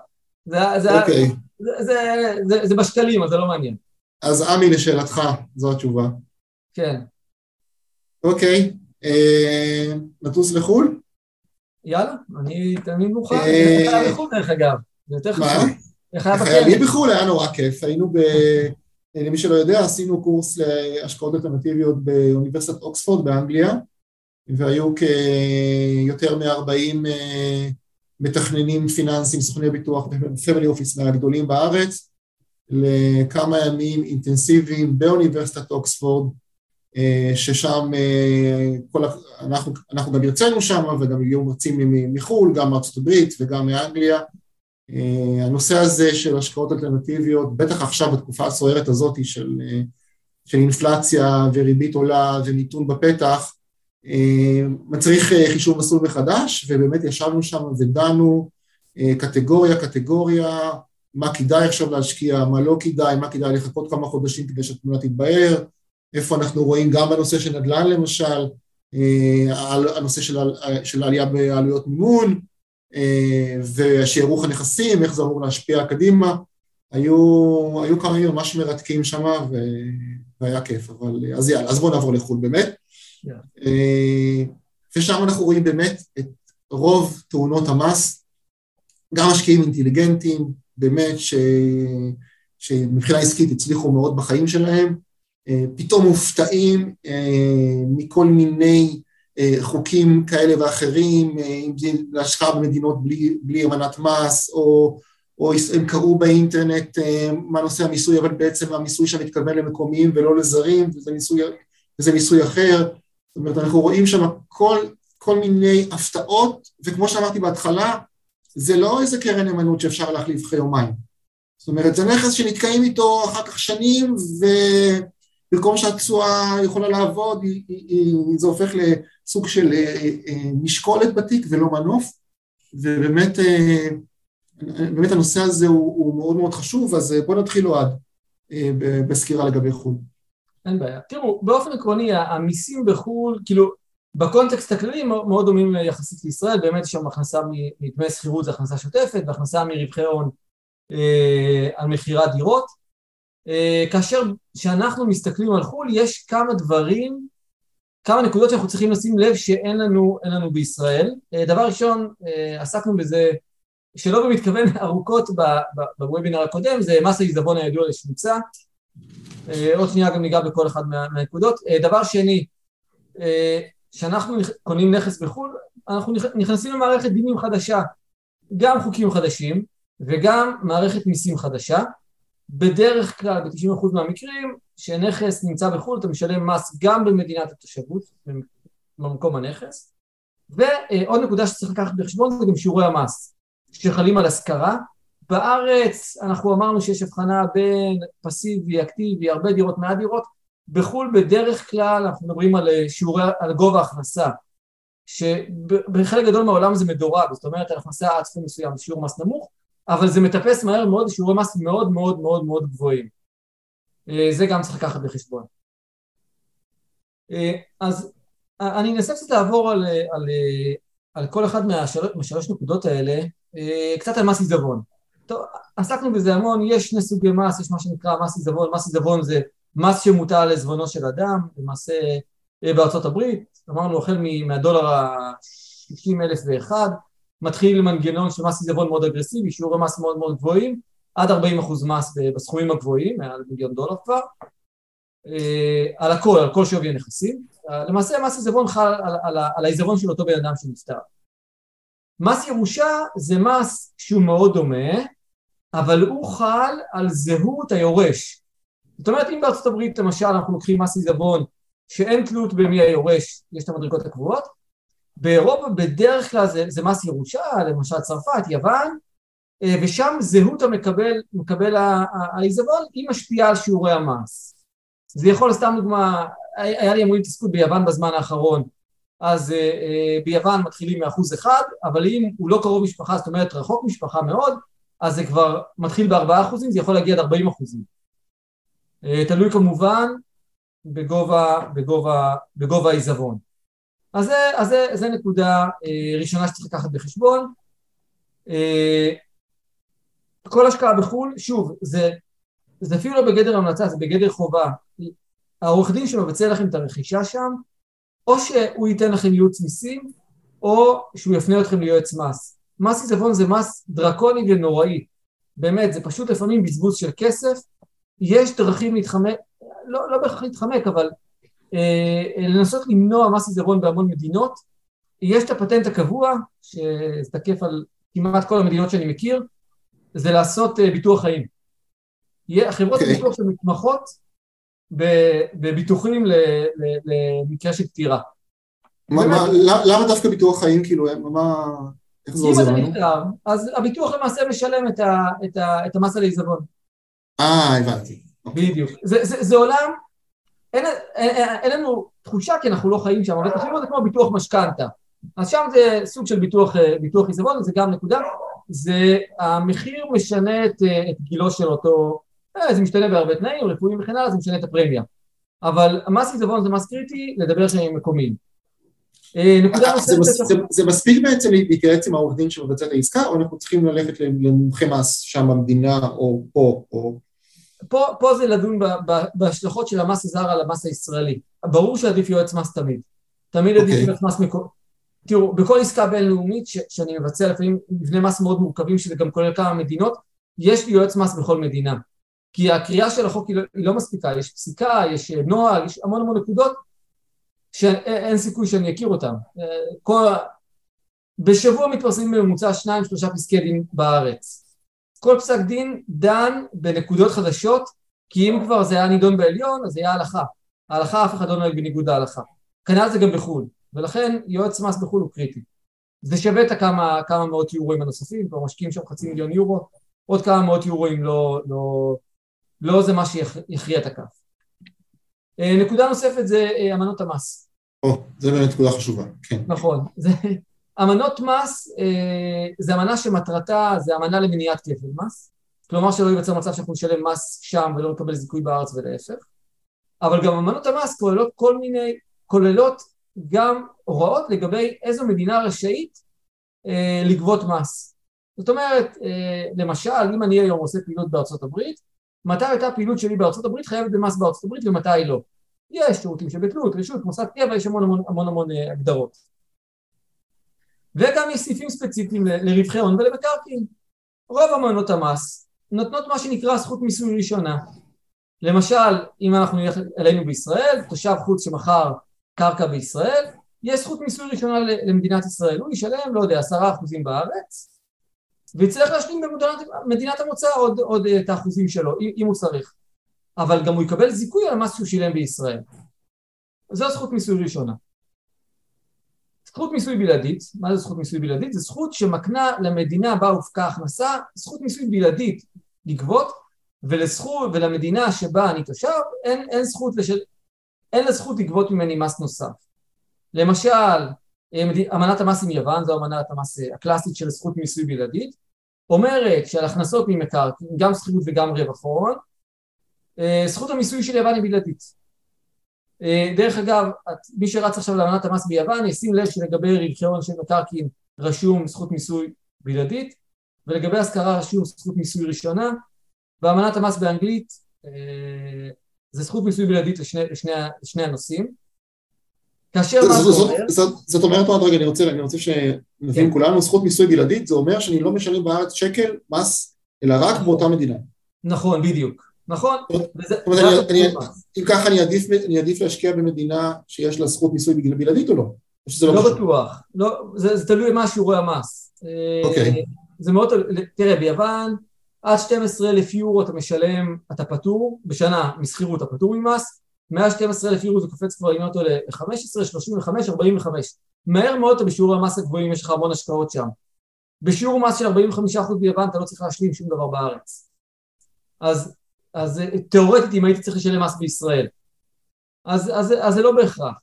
זה, זה, אוקיי. זה, זה, זה, זה בשקלים, אז זה לא מעניין. אז עמי, לשאלתך, זו התשובה. כן. אוקיי, אה, נטוס לחו"ל? יאללה, אני תמיד מוכן. איך היה בחו"ל דרך אגב? זה יותר חשוב. אני בחו"ל היה נורא כיף, היינו ב... למי שלא יודע, עשינו קורס להשקעות אלטרנטיביות באוניברסיטת אוקספורד באנגליה. והיו כיותר מ-40 אה, מתכננים פיננסיים, סוכני ביטוח ופמילי אופיס מהגדולים בארץ, לכמה ימים אינטנסיביים באוניברסיטת אוקספורד, אה, ששם אה, כל, אנחנו, אנחנו גם הרצינו שם וגם הגיעו מרצים מחו"ל, גם מארצות הברית וגם מאנגליה. הנושא הזה של השקעות אלטרנטיביות, בטח עכשיו בתקופה הסוערת הזאת של, של אינפלציה וריבית עולה ומיתון בפתח, מצריך אה, חישוב מסלול מחדש, ובאמת ישבנו שם ודנו אה, קטגוריה קטגוריה, מה כדאי עכשיו להשקיע, מה לא כדאי, מה כדאי לחכות כמה חודשים כדי שהתמונה תתבהר, איפה אנחנו רואים גם בנושא של נדל"ן למשל, אה, הנושא של, של העלייה בעלויות מימון, ושערוך הנכסים, איך זה אמור להשפיע קדימה, היו, היו כמה ימים ממש מרתקים שם והיה כיף, אבל אז יאללה, אז בואו נעבור לחו"ל באמת. אה, ושם אנחנו רואים באמת את רוב תאונות המס, גם משקיעים אינטליגנטים, באמת, ש... שמבחינה עסקית הצליחו מאוד בחיים שלהם, אה, פתאום מופתעים אה, מכל מיני חוקים כאלה ואחרים, אם זה להשקעה במדינות בלי, בלי אמנת מס, או, או הם קראו באינטרנט מה נושא המיסוי, אבל בעצם המיסוי שם מתכוון למקומיים ולא לזרים, וזה מיסוי, וזה מיסוי אחר. זאת אומרת, אנחנו רואים שם כל, כל מיני הפתעות, וכמו שאמרתי בהתחלה, זה לא איזה קרן נאמנות שאפשר להחליף אחרי יומיים. זאת אומרת, זה נכס שנתקעים איתו אחר כך שנים, ובמקום שהתשואה יכולה לעבוד, היא, היא, זה הופך לסוג של אה, אה, משקולת בתיק ולא מנוף, ובאמת אה, באמת הנושא הזה הוא, הוא מאוד מאוד חשוב, אז בואו נתחיל אוהד בסקירה לגבי חו"ל. אין בעיה. תראו, באופן עקרוני המיסים בחו"ל, כאילו בקונטקסט הכללי מאוד דומים יחסית לישראל, באמת יש שם הכנסה מדמי שכירות זה הכנסה שוטפת והכנסה מרווחי הון אה, על מכירת דירות. אה, כאשר כשאנחנו מסתכלים על חו"ל יש כמה דברים, כמה נקודות שאנחנו צריכים לשים לב שאין לנו, לנו בישראל. אה, דבר ראשון, אה, עסקנו בזה שלא במתכוון ארוכות בוובינר הקודם, זה מס העיזבון הידוע לשמצה. עוד שנייה גם ניגע בכל אחד מהנקודות. אה, דבר שני, כשאנחנו קונים נכס בחו"ל, אנחנו נכנסים למערכת דינים חדשה, גם חוקים חדשים וגם מערכת מיסים חדשה. בדרך כלל, ב-90% מהמקרים, כשנכס נמצא בחו"ל אתה משלם מס גם במדינת התושבות, במקום הנכס. ועוד נקודה שצריך לקחת בחשבון זה גם שיעורי המס שחלים על השכרה. בארץ אנחנו אמרנו שיש הבחנה בין פסיבי, אקטיבי, הרבה דירות, מעט דירות, בחו"ל בדרך כלל אנחנו מדברים על שיעורי, על גובה הכנסה, שבחלק גדול מהעולם זה מדורג, זאת אומרת על הכנסה עד סכום מסוים, שיעור מס נמוך, אבל זה מטפס מהר מאוד לשיעורי מס מאוד מאוד מאוד מאוד גבוהים. אה, זה גם צריך לקחת בחשבון. אה, אז אני אנסה קצת לעבור על, על, על כל אחד מהשלוש, מהשלוש נקודות האלה, קצת על מס עיזבון. טוב, עסקנו בזה המון, יש שני סוגי מס, יש מה שנקרא מס עיזבון, מס עיזבון זה מס שמוטל על עזבונו של אדם, למעשה בארצות הברית, אמרנו החל מהדולר ה-60,001, מתחיל מנגנון של מס עיזבון מאוד אגרסיבי, שיעורי מס מאוד מאוד גבוהים, עד 40% מס בסכומים הגבוהים, מעל מיליון דולר כבר, אה, על הכל, על כל שווי הנכסים. למעשה מס עיזבון חל על, על, על העיזבון של אותו בן אדם שנפטר. מס ירושה זה מס שהוא מאוד דומה, אבל הוא חל על זהות היורש. זאת אומרת, אם בארצות הברית למשל אנחנו לוקחים מס עיזבון שאין תלות במי היורש, יש את המדרגות הקבועות, באירופה בדרך כלל זה, זה מס ירושה, למשל צרפת, יוון, אה, ושם זהות המקבל, מקבל העיזבון היא משפיעה על שיעורי המס. זה יכול, סתם דוגמה, היה לי המון התעסקות ביוון בזמן האחרון, אז uh, uh, ביוון מתחילים מאחוז אחד, אבל אם הוא לא קרוב משפחה, זאת אומרת רחוק משפחה מאוד, אז זה כבר מתחיל בארבעה אחוזים, זה יכול להגיע עד ארבעים אחוזים. תלוי כמובן בגובה, בגובה, בגובה העיזבון. אז זה, אז זה, זה נקודה uh, ראשונה שצריך לקחת בחשבון. Uh, כל השקעה בחו"ל, שוב, זה, זה אפילו לא בגדר המלצה, זה בגדר חובה. העורך דין שמבצע לכם את הרכישה שם, או שהוא ייתן לכם ייעוץ מיסים, או שהוא יפנה אתכם ליועץ מס. מס עיזבון זה מס דרקוני ונוראי. באמת, זה פשוט לפעמים בזבוז של כסף. יש דרכים להתחמק, לא, לא בהכרח להתחמק, אבל אה, לנסות למנוע מס עיזבון בהמון מדינות. יש את הפטנט הקבוע, שזה תקף על כמעט כל המדינות שאני מכיר, זה לעשות אה, ביטוח חיים. חברות okay. אוקיי. ביטוח שמתמחות בביטוחים למקרה של פטירה. למה דווקא ביטוח חיים, כאילו, מה, איך זה עוזר לנו? אם אתה נפטר, אז הביטוח למעשה משלם את, המס על העיזבון. אה, הבנתי. בדיוק. זה, זה, זה עולם, אין, אין, אין לנו תחושה כי אנחנו לא חיים שם, אבל תחשבו זה כמו ביטוח משכנתה. אז שם זה סוג של ביטוח, ביטוח עיזבון, זה גם נקודה. זה המחיר משנה את, את גילו של אותו, אה, זה משתנה בהרבה תנאים, רפואיים וכן הלאה, זה משנה את הפרמיה. אבל המס עיזבון זה מס קריטי לדבר שם עם מקומיים. אה, נקודה נוספת... זה מספיק בעצם להתייעץ עם העורך דין שמבצע את העסקה, או אנחנו צריכים ללכת למומחי מס שם במדינה, או פה, או... פה, פה זה לדון בהשלכות של המס הזר על המס הישראלי. ברור שעדיף יועץ מס תמיד. תמיד עדיף okay. אוקיי. יועץ מס מקומי. תראו, בכל עסקה בינלאומית ש- שאני מבצע לפעמים מבנה מס מאוד מורכבים שזה גם כולל כמה מדינות, יש לי יועץ מס בכל מדינה. כי הקריאה של החוק היא לא, היא לא מספיקה, יש פסיקה, יש נוהל, יש המון המון נקודות שאין סיכוי שאני אכיר אותן. כל... בשבוע מתפרסמים בממוצע שניים שלושה פסקי דין בארץ. כל פסק דין דן בנקודות חדשות, כי אם כבר זה היה נידון בעליון, אז זה היה הלכה. ההלכה אף אחד לא נוהג בניגוד להלכה. כנ"ל זה גם בחו"ל. ולכן יועץ מס בחו"ל הוא קריטי. זה שווה את הכמה כמה מאות יורואים הנוספים, כבר משקיעים שם חצי מיליון יורו, עוד כמה מאות יורואים לא, לא, לא זה מה שיכריע את הכף. אה, נקודה נוספת זה אה, אמנות המס. או, זה באמת נקודה חשובה, כן. נכון. זה, אמנות מס אה, זה אמנה שמטרתה, זה אמנה למניעת כפל מס, כלומר שלא ייווצר מצב שאנחנו נשלם מס שם ולא נקבל זיכוי בארץ ולהפך, אבל גם אמנות המס כוללות כל מיני, כוללות גם הוראות לגבי איזו מדינה רשאית אה, לגבות מס. זאת אומרת, אה, למשל, אם אני היום עושה פעילות בארצות הברית, מתי הייתה הפעילות שלי בארצות הברית חייבת במס בארצות הברית ומתי לא. יש שירותים שבתלות, רשות, מוסד קבע, יש המון המון המון, המון אה, הגדרות. וגם יש סעיפים ספציפיים לרווחי הון ולמקרקעין. רוב אמנות המס נותנות מה שנקרא זכות מיסוי ראשונה. למשל, אם אנחנו נלך אלינו בישראל, תושב חוץ שמכר קרקע בישראל, יש זכות מיסוי ראשונה למדינת ישראל, הוא ישלם, לא יודע, עשרה אחוזים בארץ, ויצטרך להשלים במדינת המוצא עוד, עוד את האחוזים שלו, אם הוא צריך. אבל גם הוא יקבל זיכוי על המס שהוא שילם בישראל. זו זכות מיסוי ראשונה. זכות מיסוי בלעדית, מה זה זכות מיסוי בלעדית? זו זכות שמקנה למדינה בה הופקה הכנסה, זכות מיסוי בלעדית לגבות, ולזכות, ולמדינה שבה אני תושב, אין, אין זכות לשל... אין לה זכות לגבות ממני מס נוסף. למשל, אמנת המס עם יוון, זו אמנת המס הקלאסית של זכות מיסוי בלעדית, אומרת שעל הכנסות ממקרקעין, גם שכירות וגם רווח הון, אה, זכות המיסוי של יוון היא בלעדית. אה, דרך אגב, מי שרץ עכשיו לאמנת המס ביוון ישים לב שלגבי רווחי הון של מקרקעין רשום זכות מיסוי בלעדית ולגבי השכרה רשום זכות מיסוי ראשונה ואמנת המס באנגלית אה, זה זכות מיסוי בלעדית לשני, לשני, לשני הנושאים כאשר מה זה אומר? זאת אומרת עוד רגע, אני רוצה, אני רוצה שנבין כן. כולנו, זכות מיסוי בלעדית זה אומר שאני לא משלם בארץ שקל מס אלא רק באותה מדינה נכון, בדיוק נכון. אם ככה אני אעדיף להשקיע במדינה שיש לה זכות מיסוי בלעדית או לא? לא, לא בטוח, לא, זה תלוי מה שיעורי המס. אוקיי. אה, זה מאוד, תראה, ביוון עד 12 אלף יורו אתה משלם, אתה פטור, בשנה משכירות אתה פטור ממס, מעל 12 אלף יורו זה קופץ כבר עם אותו ל-15, 35, 45. מהר מאוד אתה בשיעור המס הגבוהים, יש לך המון השקעות שם. בשיעור מס של 45% ביוון אתה לא צריך להשלים שום דבר בארץ. אז אז אה, תאורטית אם הייתי צריך לשלם מס בישראל. אז, אז, אז זה לא בהכרח.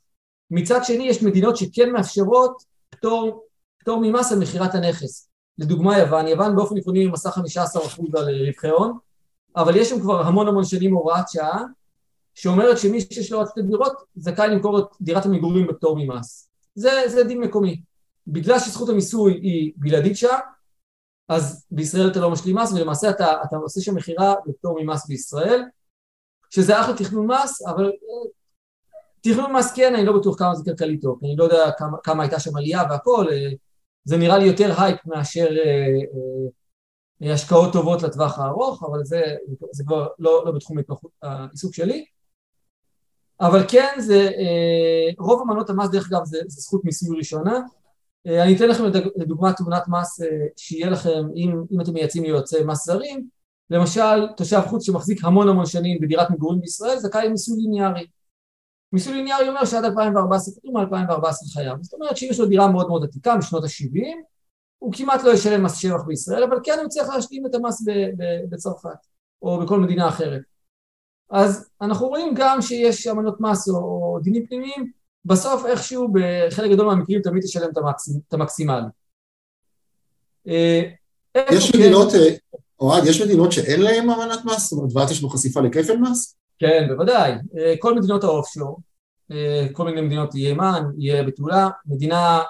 מצד שני יש מדינות שכן מאפשרות פטור, פטור ממס על מכירת הנכס. לדוגמה יוון, יוון באופן עקרוני ממסה 15% על רווחי הון, אבל יש שם כבר המון המון שנים הוראת שעה, שאומרת שמי שיש לו עוד שתי דירות זכאי למכור את דירת המגורים בפטור ממס. זה, זה דין מקומי. בגלל שזכות המיסוי היא בלעדית שם, אז בישראל אתה לא משלים מס ולמעשה אתה, אתה עושה שם מכירה בפטור ממס בישראל שזה אחלה תכנון מס אבל אה, תכנון מס כן אני לא בטוח כמה זה כלכלי טוב אני לא יודע כמה, כמה הייתה שם עלייה והכל אה, זה נראה לי יותר הייפ מאשר אה, השקעות טובות לטווח הארוך אבל זה, זה כבר לא, לא בתחום העיסוק שלי. אבל כן זה רוב אמנות המס דרך אגב זה, זה זכות מיסוי ראשונה אני אתן לכם לדוגמה תמונת מס אה, שיהיה לכם אם, אם אתם מייצאים יועצי מס זרים. למשל תושב חוץ שמחזיק המון המון שנים בדירת מגורים בישראל זכאי למיסוי ליניארי. מיסוי ליניארי אומר שעד 2014 כתוב מ-2014 חייב. זאת אומרת שאם יש לו דירה מאוד מאוד עתיקה משנות ה-70 הוא כמעט לא ישלם מס שבח בישראל אבל כן הוא צריך להשלים את המס בצרפת או בכל מדינה אחרת. אז אנחנו רואים גם שיש אמנות מס או דינים פנימיים בסוף איכשהו בחלק גדול מהמקרים תמיד תשלם את המקסימלי. אה, יש מדינות, אה, אוהד, יש מדינות שאין להן אמנת מס? זאת אומרת, ואת יש לו חשיפה לכפל מס? כן, בוודאי. אה, כל מדינות האופשור, כל מיני מדינות ימן, יהיה בתולה, מדינה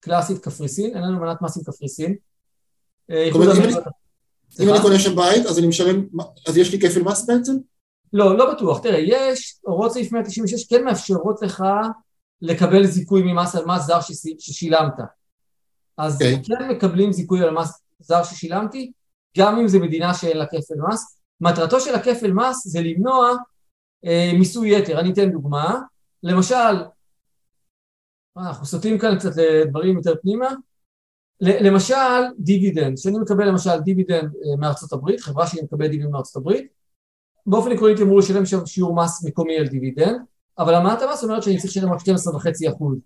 קלאסית קפריסין, אין לנו אמנת מס עם קפריסין. אם אני קונה שם בית, אז אני משלם, אז יש לי כפל מס בעצם? לא, לא בטוח. תראה, יש, הוראות סעיף 196 כן מאפשרות לך לקבל זיכוי ממס על מס זר ששילמת. אז okay. אוקיי. כן מקבלים זיכוי על מס זר ששילמתי, גם אם זו מדינה שאין לה כפל מס. מטרתו של הכפל מס זה למנוע אה, מיסוי יתר. אני אתן דוגמה. למשל, אה, אנחנו סוטים כאן קצת לדברים יותר פנימה. למשל דיבידנד, שאני מקבל למשל דיבידנד אה, מארצות הברית, חברה שהיא מקבלת דיבידנד מארצות הברית, באופן עקרוני הייתי אמור לשלם שם שיעור מס מקומי על דיבידנד, אבל אמנת המס אומרת שאני צריך לשלם רק 12.5 אחוז.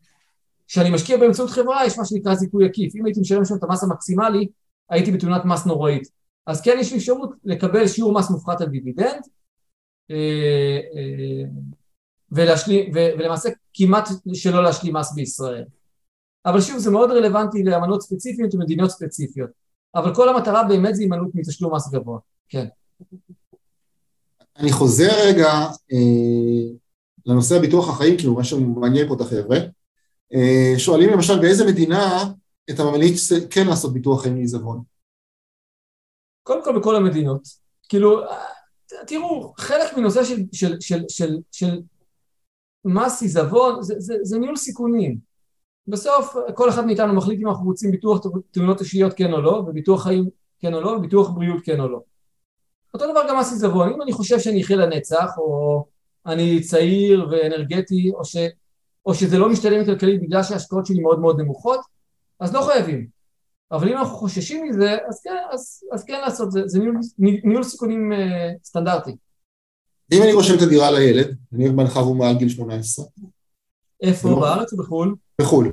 כשאני משקיע באמצעות חברה יש מה שנקרא זיכוי עקיף, אם הייתי משלם שם את המס המקסימלי הייתי בתאונת מס נוראית. אז כן יש לי אפשרות לקבל שיעור מס מופחת על דיבידנד אה, אה, ולהשלים, ולמעשה כמעט שלא להשלים מס בישראל. אבל שוב זה מאוד רלוונטי לאמנות ספציפיות ומדינות ספציפיות, אבל כל המטרה באמת זה הימנעות מתשלום מס גבוה, כן. אני חוזר רגע אה, לנושא הביטוח החיים, כאילו מה שמעניין פה את החבר'ה. אה, שואלים למשל באיזה מדינה אתה ממליץ כן לעשות ביטוח חיים לעיזבון? קודם כל בכל המדינות. כאילו, תראו, חלק מנושא של, של, של, של, של מס עיזבון זה, זה, זה ניהול סיכונים. בסוף כל אחד מאיתנו מחליט אם אנחנו רוצים ביטוח תאונות אישיות כן או לא, וביטוח חיים כן או לא, וביטוח בריאות כן או לא. אותו דבר גם מס עיזבון, אם אני חושב שאני אחיה לנצח, או אני צעיר ואנרגטי, או, ש, או שזה לא משתלם כלכלית בגלל שההשקעות שלי מאוד מאוד נמוכות, אז לא חייבים. אבל אם אנחנו חוששים מזה, אז כן, אז, אז כן לעשות, זה, זה ניהול, ניהול סיכונים אה, סטנדרטי. אם אני רושם את הדירה לילד, אני בנך והוא מעל גיל 18. איפה, לא? בארץ או בחו"ל? בחו"ל.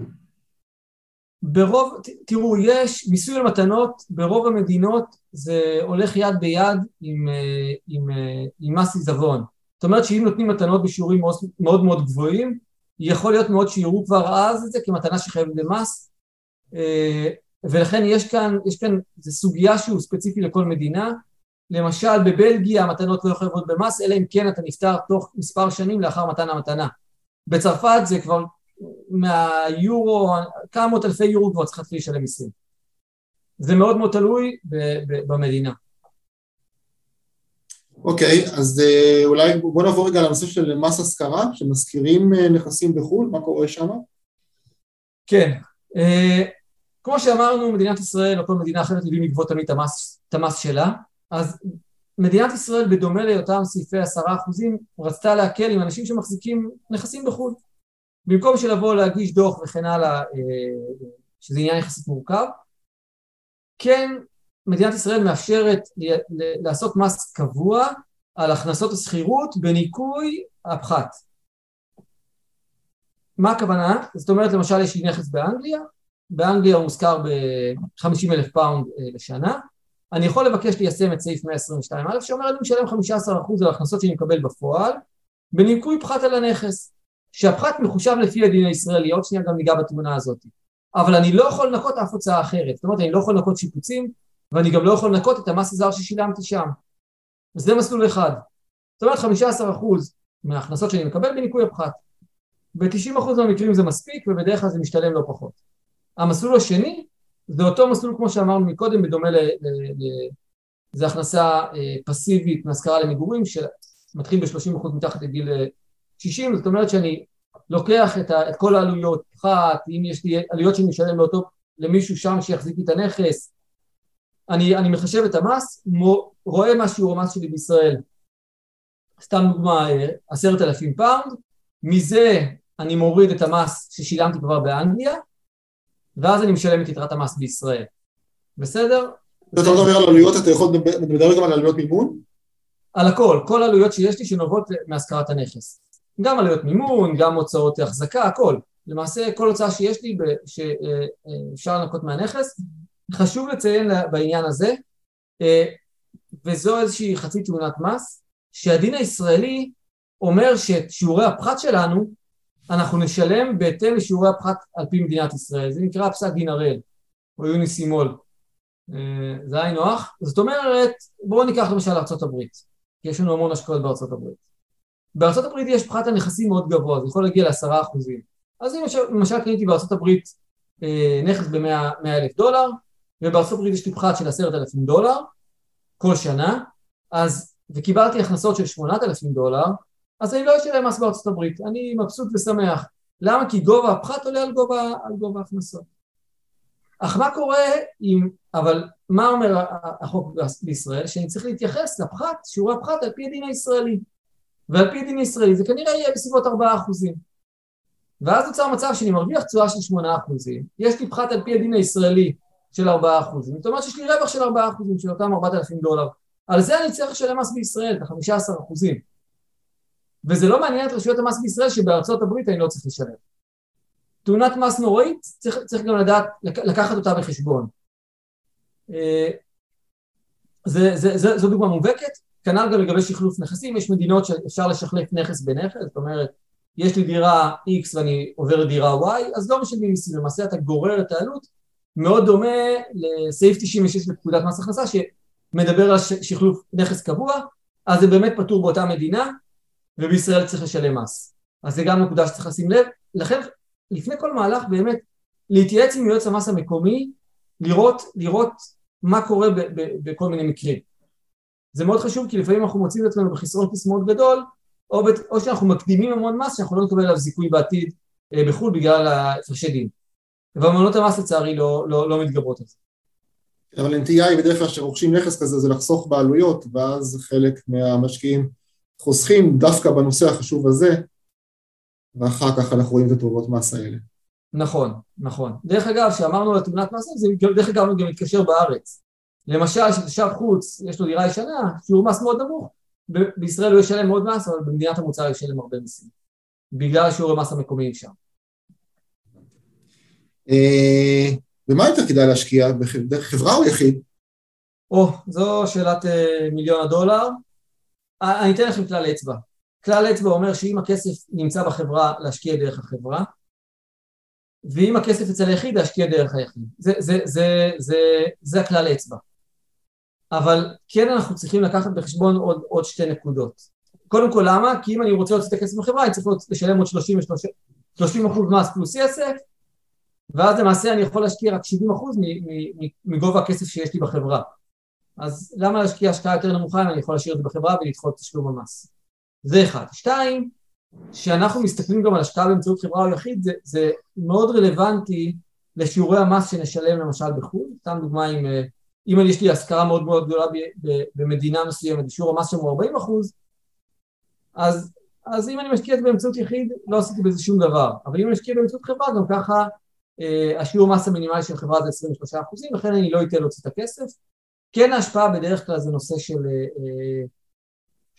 ברוב, תראו, יש מיסוי על מתנות, ברוב המדינות זה הולך יד ביד עם, אה, עם, אה, עם מס עיזבון. זאת אומרת שאם נותנים מתנות בשיעורים מאוד מאוד, מאוד גבוהים, יכול להיות מאוד שיראו כבר אז את זה כמתנה שחייבת במס, אה, ולכן יש כאן, יש כאן, זו סוגיה שהוא ספציפי לכל מדינה, למשל בבלגיה המתנות לא יכולות במס, אלא אם כן אתה נפטר תוך מספר שנים לאחר מתן המתנה. בצרפת זה כבר מהיורו, כמה מאות אלפי יורו כבר צריך להתחיל לשלם מיסים. זה מאוד מאוד תלוי במדינה. אוקיי, okay, אז uh, אולי בוא נעבור רגע לנושא של מס השכרה, שמזכירים uh, נכסים בחו"ל, מה קורה שם? כן, uh, כמו שאמרנו, מדינת ישראל או כל מדינה אחרת יודעים לגבות תמיד את המס, את המס שלה, אז מדינת ישראל בדומה לאותם סעיפי עשרה אחוזים רצתה להקל עם אנשים שמחזיקים נכסים בחו"ל. במקום שלבוא להגיש דוח וכן הלאה, שזה עניין יחסית מורכב, כן מדינת ישראל מאפשרת לעשות מס קבוע על הכנסות השכירות בניכוי הפחת. מה הכוונה? זאת אומרת למשל יש לי נכס באנגליה, באנגליה הוא מושכר ב-50 אלף פאונד אה, לשנה, אני יכול לבקש ליישם את סעיף 122א שאומר אני משלם 15% על ההכנסות שאני מקבל בפועל בניכוי פחת על הנכס, שהפחת מחושב לפי הדין הישראלי, עוד שנייה גם ניגע בתמונה הזאת, אבל אני לא יכול לנכות אף הוצאה אחרת, זאת אומרת אני לא יכול לנכות שיפוצים, ואני גם לא יכול לנכות את המס הזר ששילמתי שם. זה מסלול אחד. זאת אומרת 15% מההכנסות שאני מקבל בניכוי הפחת. ב-90% מהמקרים זה מספיק ובדרך כלל זה משתלם לא פחות. המסלול השני זה אותו מסלול כמו שאמרנו מקודם בדומה ל... ל, ל זה הכנסה אה, פסיבית מהשכרה למגורים שמתחיל ב-30% מתחת לגיל 60 זאת אומרת שאני לוקח את, ה, את כל העלויות פחת אם יש לי עלויות שאני משלם לאותו למישהו שם שיחזיק לי את הנכס אני, אני מחשב את המס, רואה מה שיעור המס שלי בישראל, סתם דוגמה, עשרת אלפים פאונד, מזה אני מוריד את המס ששילמתי כבר באנגליה, ואז אני משלם את יתרת המס בישראל. בסדר? אתה מדבר על עלויות, אתה יכול לדבר גם על עלויות מימון? על הכל, כל העלויות שיש לי שנובעות מהשכרת הנכס. גם עלויות מימון, גם הוצאות החזקה, הכל. למעשה כל הוצאה שיש לי שאפשר לנקות מהנכס, חשוב לציין בעניין הזה, אה, וזו איזושהי חצי תמונת מס, שהדין הישראלי אומר שאת שיעורי הפחת שלנו אנחנו נשלם בהתאם לשיעורי הפחת על פי מדינת ישראל, זה נקרא פסק דין הראל או יוניסימול, אה, זה היינו הך, זאת אומרת בואו ניקח למשל ארה"ב, כי יש לנו המון השקעות בארצות הברית יש פחת הנכסים מאוד גבוה, זה יכול להגיע לעשרה אחוזים. אז אם למשל קניתי הברית אה, נכס במאה אלף דולר, ובארצות הברית יש לי פחת של עשרת אלפים דולר כל שנה, אז, וקיבלתי הכנסות של שמונת אלפים דולר, אז אני לא אשלם מס הברית, אני מבסוט ושמח. למה? כי גובה הפחת עולה על גובה, על גובה ההכנסות. אך מה קורה אם, אבל מה אומר החוק בישראל? שאני צריך להתייחס לפחת, שיעורי הפחת על פי הדין הישראלי. ועל פי הדין הישראלי זה כנראה יהיה בסביבות ארבעה אחוזים. ואז נוצר מצב שאני מרוויח תשואה של שמונה אחוזים, יש לי פחת על פי הדין הישראלי של 4%. זאת אומרת שיש לי רווח של 4% של אותם 4,000 דולר. על זה אני צריך לשלם מס בישראל, את ה-15%. וזה לא מעניין את רשויות המס בישראל שבארצות הברית אני לא צריך לשלם. תאונת מס נוראית, צריך, צריך גם לדעת, לקחת אותה בחשבון. אה, זה, זה, זה, זו דוגמה מובהקת, כנ"ל גם לגבי שחלוף נכסים, יש מדינות שאפשר לשחלף נכס בנכס, זאת אומרת, יש לי דירה X ואני עובר לדירה Y, אז לא משלמים מיסים, למעשה אתה גורר את העלות מאוד דומה לסעיף 96 בפקודת מס הכנסה שמדבר על שחלוף נכס קבוע, אז זה באמת פטור באותה מדינה ובישראל צריך לשלם מס. אז זה גם נקודה שצריך לשים לב. לכן לפני כל מהלך באמת להתייעץ עם יועץ המס המקומי, לראות, לראות מה קורה בכל מיני מקרים. זה מאוד חשוב כי לפעמים אנחנו מוצאים את עצמנו בחסרון כיס מאוד גדול, או, בת, או שאנחנו מקדימים המון מס שאנחנו לא נקבל עליו זיכוי בעתיד אה, בחו"ל בגלל הפרשי דין. ואמנות המס לצערי לא, לא, לא מתגברות על זה. אבל הנטייה היא בדרך כלל שרוכשים נכס כזה זה לחסוך בעלויות, ואז חלק מהמשקיעים חוסכים דווקא בנושא החשוב הזה, ואחר כך אנחנו רואים את התרובות מס האלה. נכון, נכון. דרך אגב, כשאמרנו על תמונת מס, זה דרך אגב גם מתקשר בארץ. למשל, כשתושב חוץ יש לו דירה ישנה, שיעור מס מאוד נמוך, ב- בישראל הוא ישלם מאוד מס, אבל במדינת המוצר הוא ישלם הרבה מיסים, בגלל שיעור המס המקומיים שם. אה, במה יותר כדאי להשקיע? דרך חברה או יחיד? או, זו שאלת אה, מיליון הדולר. אה, אני אתן לכם כלל אצבע. כלל אצבע אומר שאם הכסף נמצא בחברה, להשקיע דרך החברה, ואם הכסף אצל היחיד, להשקיע דרך היחיד. זה, זה, זה, זה, זה הכלל אצבע. אבל כן אנחנו צריכים לקחת בחשבון עוד, עוד שתי נקודות. קודם כל למה? כי אם אני רוצה להוציא את הכסף בחברה אני צריך לשלם עוד 30, 30 אחוז מס פלוס כסף ואז למעשה אני יכול להשקיע רק 70 אחוז מגובה הכסף שיש לי בחברה. אז למה להשקיע השקעה יותר נמוכה אם אני יכול להשאיר את זה בחברה ולדחות תשלום המס? זה אחד. שתיים, כשאנחנו מסתכלים גם על השקעה באמצעות חברה או יחיד זה, זה מאוד רלוונטי לשיעורי המס שנשלם למשל בחו"ל, סתם דוגמה אם, אם יש לי השכרה מאוד מאוד גדולה במדינה מסוימת ושיעור המס שם הוא 40 אחוז אז, אז אם אני משקיע את זה באמצעות יחיד לא עשיתי בזה שום דבר. אבל אם אני משקיע באמצעות חברה גם ככה אה, השיעור מס המינימלי של חברה זה 23 אחוזים לכן אני לא אתן להוציא את הכסף. כן ההשפעה בדרך כלל זה נושא של, אה,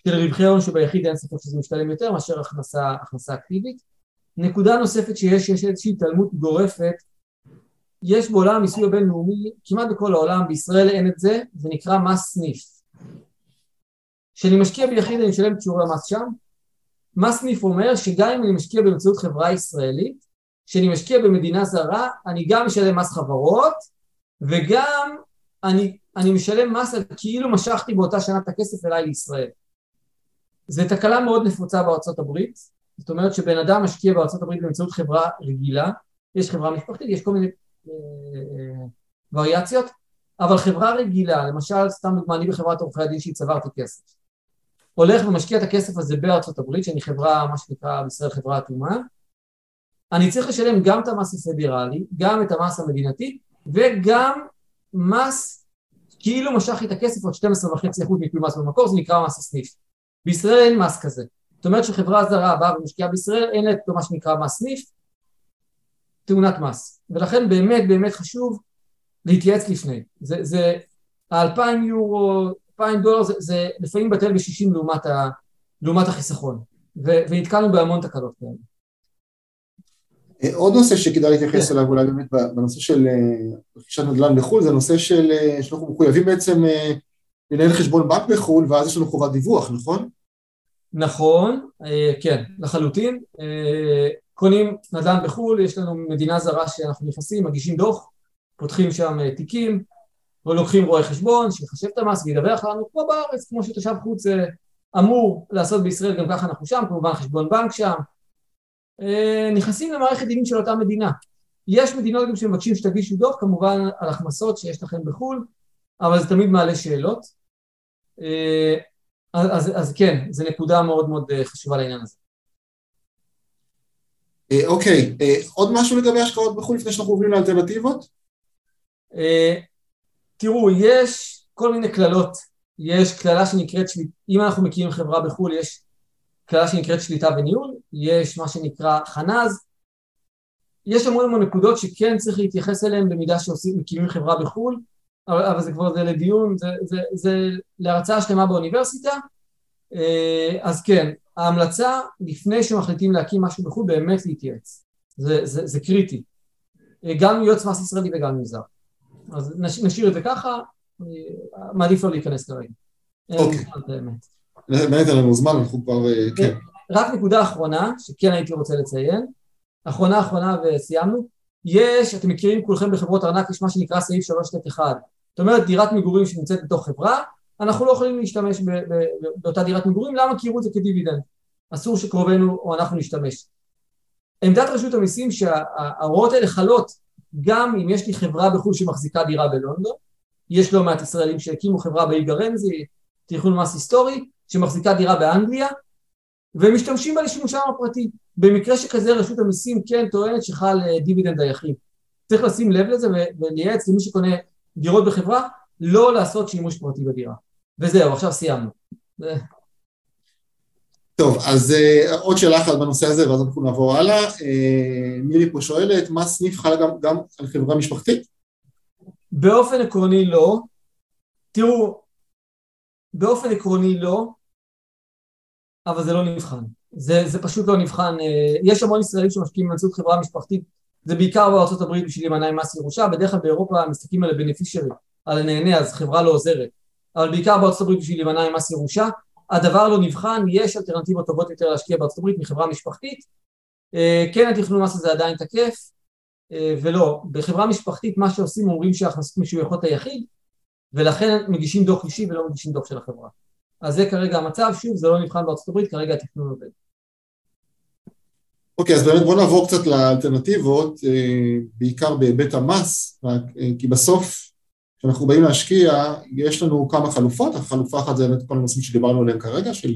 של רווחי הון שביחיד אין ספק שזה משתלם יותר מאשר הכנסה, הכנסה אקטיבית. נקודה נוספת שיש, יש איזושהי התעלמות גורפת יש בעולם המיסוי הבינלאומי, כמעט בכל העולם, בישראל אין את זה, זה נקרא מס סניף. כשאני משקיע ביחיד אני משלם את שיעורי המס שם, מס סניף אומר שגם אם אני משקיע באמצעות חברה ישראלית, כשאני משקיע במדינה זרה, אני גם משלם מס חברות, וגם אני, אני משלם מס על כאילו משכתי באותה שנה את הכסף אליי לישראל. זו תקלה מאוד נפוצה בארצות הברית, זאת אומרת שבן אדם משקיע בארצות הברית באמצעות חברה רגילה, יש חברה משפחתית, יש כל מיני וריאציות, אבל חברה רגילה, למשל, סתם דוגמא, אני בחברת עורכי הדין שהיא צברתי כסף, הולך ומשקיע את הכסף הזה בארצות הברית, שאני חברה, מה שנקרא בישראל חברה אטומה, אני צריך לשלם גם את המס הפדרלי, גם את המס המדינתי, וגם מס, כאילו משך לי את הכסף עוד 12.5% מכל מס במקור, זה נקרא מס הסניף. בישראל אין מס כזה. זאת אומרת שחברה זרה באה ומשקיעה בישראל, אין לה את מה שנקרא מס סניף, תאונת מס. ולכן באמת באמת חשוב להתייעץ לפני. זה, זה האלפיים יורו, אלפיים דולר, זה, זה לפעמים בטל בשישים לעומת, ה, לעומת החיסכון. ו, ונתקלנו בהמון תקלות כאלה. אה, עוד נושא שכדאי להתייחס כן. אליו אולי באמת בנושא של אה, רכישת נדל"ן בחו"ל, זה נושא של, אה, שאנחנו מחויבים בעצם לנהל חשבון בנק בחו"ל ואז יש לנו חובת דיווח, נכון? נכון, כן, לחלוטין. קונים נדל"ן בחו"ל, יש לנו מדינה זרה שאנחנו נכנסים, מגישים דוח, פותחים שם אה, תיקים, ולוקחים רואה חשבון שיחשב את המס וידווח לנו כמו בארץ, כמו שתושב חוץ אה, אמור לעשות בישראל, גם ככה אנחנו שם, כמובן חשבון בנק שם. אה, נכנסים למערכת דינים של אותה מדינה. יש מדינות גם שמבקשים שתגישו דוח, כמובן על הכנסות שיש לכם בחו"ל, אבל זה תמיד מעלה שאלות. אז, אז, אז כן, זו נקודה מאוד מאוד חשובה לעניין הזה. אה, אוקיי, אה, עוד משהו לגבי השקעות בחו"ל לפני שאנחנו עוברים לאלטרנטיבות? אה, תראו, יש כל מיני קללות. יש קללה שנקראת, אם אנחנו מקימים חברה בחו"ל, יש קללה שנקראת שליטה וניהול, יש מה שנקרא חנז, יש המון המון נקודות שכן צריך להתייחס אליהן במידה שמקימים חברה בחו"ל, אבל זה כבר זה לדיון, זה, זה, זה להרצאה שלמה באוניברסיטה, אז כן, ההמלצה לפני שמחליטים להקים משהו בחו"ל באמת להתייעץ, זה, זה, זה קריטי, גם יועץ מס ישראלי וגם מזר, אז נשאיר את זה ככה, מעדיף לא להיכנס כרגע. אוקיי. באמת. אין לנו זמן, אנחנו כבר, אה, כן. רק נקודה אחרונה, שכן הייתי רוצה לציין, אחרונה אחרונה וסיימנו, יש, אתם מכירים כולכם בחברות ארנק, יש מה שנקרא סעיף 3ט1, זאת אומרת דירת מגורים שנמצאת בתוך חברה, אנחנו לא יכולים להשתמש באותה דירת מגורים, למה? כי יראו את זה כדיבידנד. אסור שקרובנו או אנחנו נשתמש. עמדת רשות המיסים שההוראות האלה חלות גם אם יש לי חברה בחו"ל שמחזיקה דירה בלונדון, יש לא מעט ישראלים שהקימו חברה באי גרנזי, תכנון מס היסטורי, שמחזיקה דירה באנגליה, והם משתמשים בה לשימושם הפרטי. במקרה שכזה רשות המיסים כן טוענת שחל אה, דיבידנד היחיד. צריך לשים לב לזה ולייעץ למי שקונה דירות בחברה, לא לעשות שימוש פרטי בדירה. וזהו, עכשיו סיימנו. טוב, אז uh, עוד שאלה אחת בנושא הזה ואז אנחנו נעבור הלאה. Uh, מירי פה שואלת, מה סניף חל גם, גם על חברה משפחתית? באופן עקרוני לא. תראו, באופן עקרוני לא, אבל זה לא נבחן. זה, זה פשוט לא נבחן. Uh, יש המון ישראלים שמשקיעים באמצעות חברה משפחתית, זה בעיקר בארצות הברית בשביל להימנע עם מס ירושה, בדרך כלל באירופה מסתכלים על הבנפישרי, על הנהנה, אז חברה לא עוזרת. אבל בעיקר בארצות הברית בשביל להימנע ממס ירושה. הדבר לא נבחן, יש אלטרנטיבות טובות יותר להשקיע בארצות הברית מחברה משפחתית. אה, כן התכנון מס הזה עדיין תקף, אה, ולא, בחברה משפחתית מה שעושים אומרים שהכנסות משויכות היחיד, ולכן מגישים דוח אישי ולא מגישים דוח של החברה. אז זה כרגע המצב, שוב, זה לא נבחן בארצות הברית, כרגע התכנון עובד. אוקיי, okay, אז באמת בואו נעבור קצת לאלטרנטיבות, אה, בעיקר בהיבט המס, כי בסוף, כשאנחנו באים להשקיע, יש לנו כמה חלופות, החלופה אחת זה באמת כל הנושאים שדיברנו עליהם כרגע, של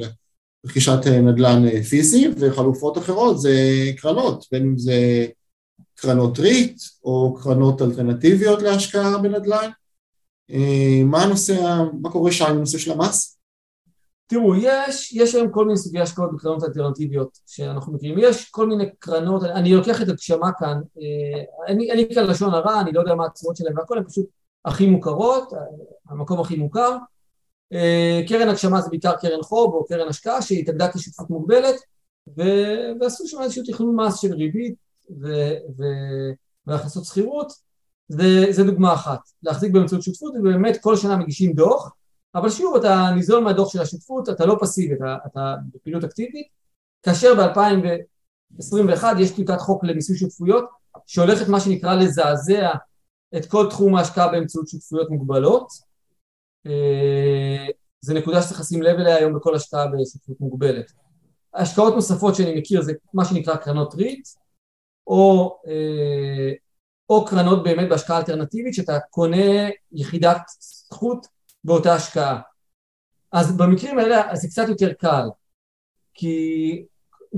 רכישת אה, נדל"ן פיזי, וחלופות אחרות זה קרנות, בין אם זה קרנות ריט או קרנות אלטרנטיביות להשקעה בנדל"ן. מה הנושא, מה קורה שם עם הנושא של המס? תראו, יש, יש היום כל מיני סוגי השקעות בקרנות אלטרנטיביות שאנחנו מכירים, יש כל מיני קרנות, אני לוקח את הגשמה כאן, אה, אני, אני כאן לשון הרע, אני לא יודע מה התשואות שלהם והכל, הן פשוט הכי מוכרות, המקום הכי מוכר, אה, קרן הגשמה זה בעיקר קרן חוב או קרן השקעה שהתאגדה כשותפות מוגבלת ו... ועשו שם איזשהו תכנון מס של ריבית ו... ו... והכנסות שכירות, זה, זה דוגמה אחת, להחזיק באמצעות שותפות ובאמת כל שנה מגישים דוח אבל שוב אתה ניזון מהדוח של השותפות, אתה לא פסיבי, אתה, אתה בפעילות אקטיבית, כאשר ב-2021 יש טיוטת חוק למיסוי שותפויות שהולכת מה שנקרא לזעזע את כל תחום ההשקעה באמצעות שותפויות מוגבלות. אה, זה נקודה שצריך לשים לב אליה היום בכל השקעה בשותפות מוגבלת. השקעות נוספות שאני מכיר זה מה שנקרא קרנות ריט, או, אה, או קרנות באמת בהשקעה אלטרנטיבית שאתה קונה יחידת זכות באותה השקעה. אז במקרים האלה זה קצת יותר קל, כי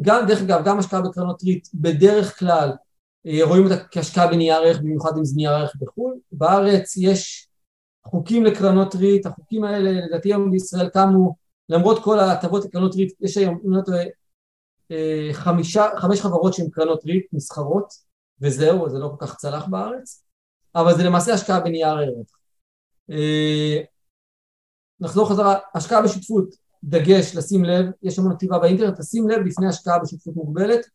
גם, דרך אגב, גם השקעה בקרנות ריט בדרך כלל רואים אותה כהשקעה בנייר ערך, במיוחד אם זה נייר ערך בחו"ל. בארץ יש חוקים לקרנות ריט, החוקים האלה לדעתי היום בישראל קמו, למרות כל ההטבות לקרנות ריט, יש היום, אם לא טועה, אה, חמישה, חמש חברות שהן קרנות ריט נסחרות, וזהו, זה לא כל כך צלח בארץ, אבל זה למעשה השקעה בנייר ערך. אה, נחזור חזרה, השקעה בשותפות, דגש, לשים לב, יש המון כתיבה באינטרנט, לשים לב לפני השקעה בשותפות מוגבלת,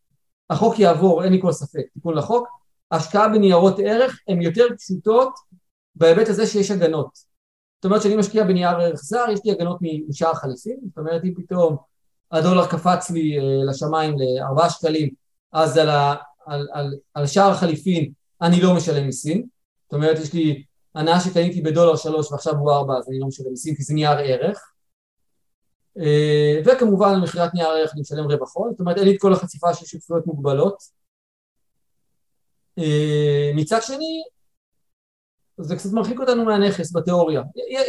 החוק יעבור, אין לי כל ספק, תיקון לחוק, השקעה בניירות ערך הן יותר פשוטות בהיבט הזה שיש הגנות. זאת אומרת שאני משקיע בנייר ערך זר, יש לי הגנות משער חליפין, זאת אומרת אם פתאום הדולר קפץ לי אה, לשמיים לארבעה שקלים, אז על, ה, על, על, על שער החליפין אני לא משלם מיסים, זאת אומרת יש לי הנאה שקניתי בדולר שלוש ועכשיו הוא ארבע אז אני לא משלם מיסים כי זה נייר ערך וכמובן על מכירת נייר ערך אני משלם רווח הון, זאת אומרת אין לי את כל החשיפה של שותפויות מוגבלות. אה, מצד שני זה קצת מרחיק אותנו מהנכס בתיאוריה.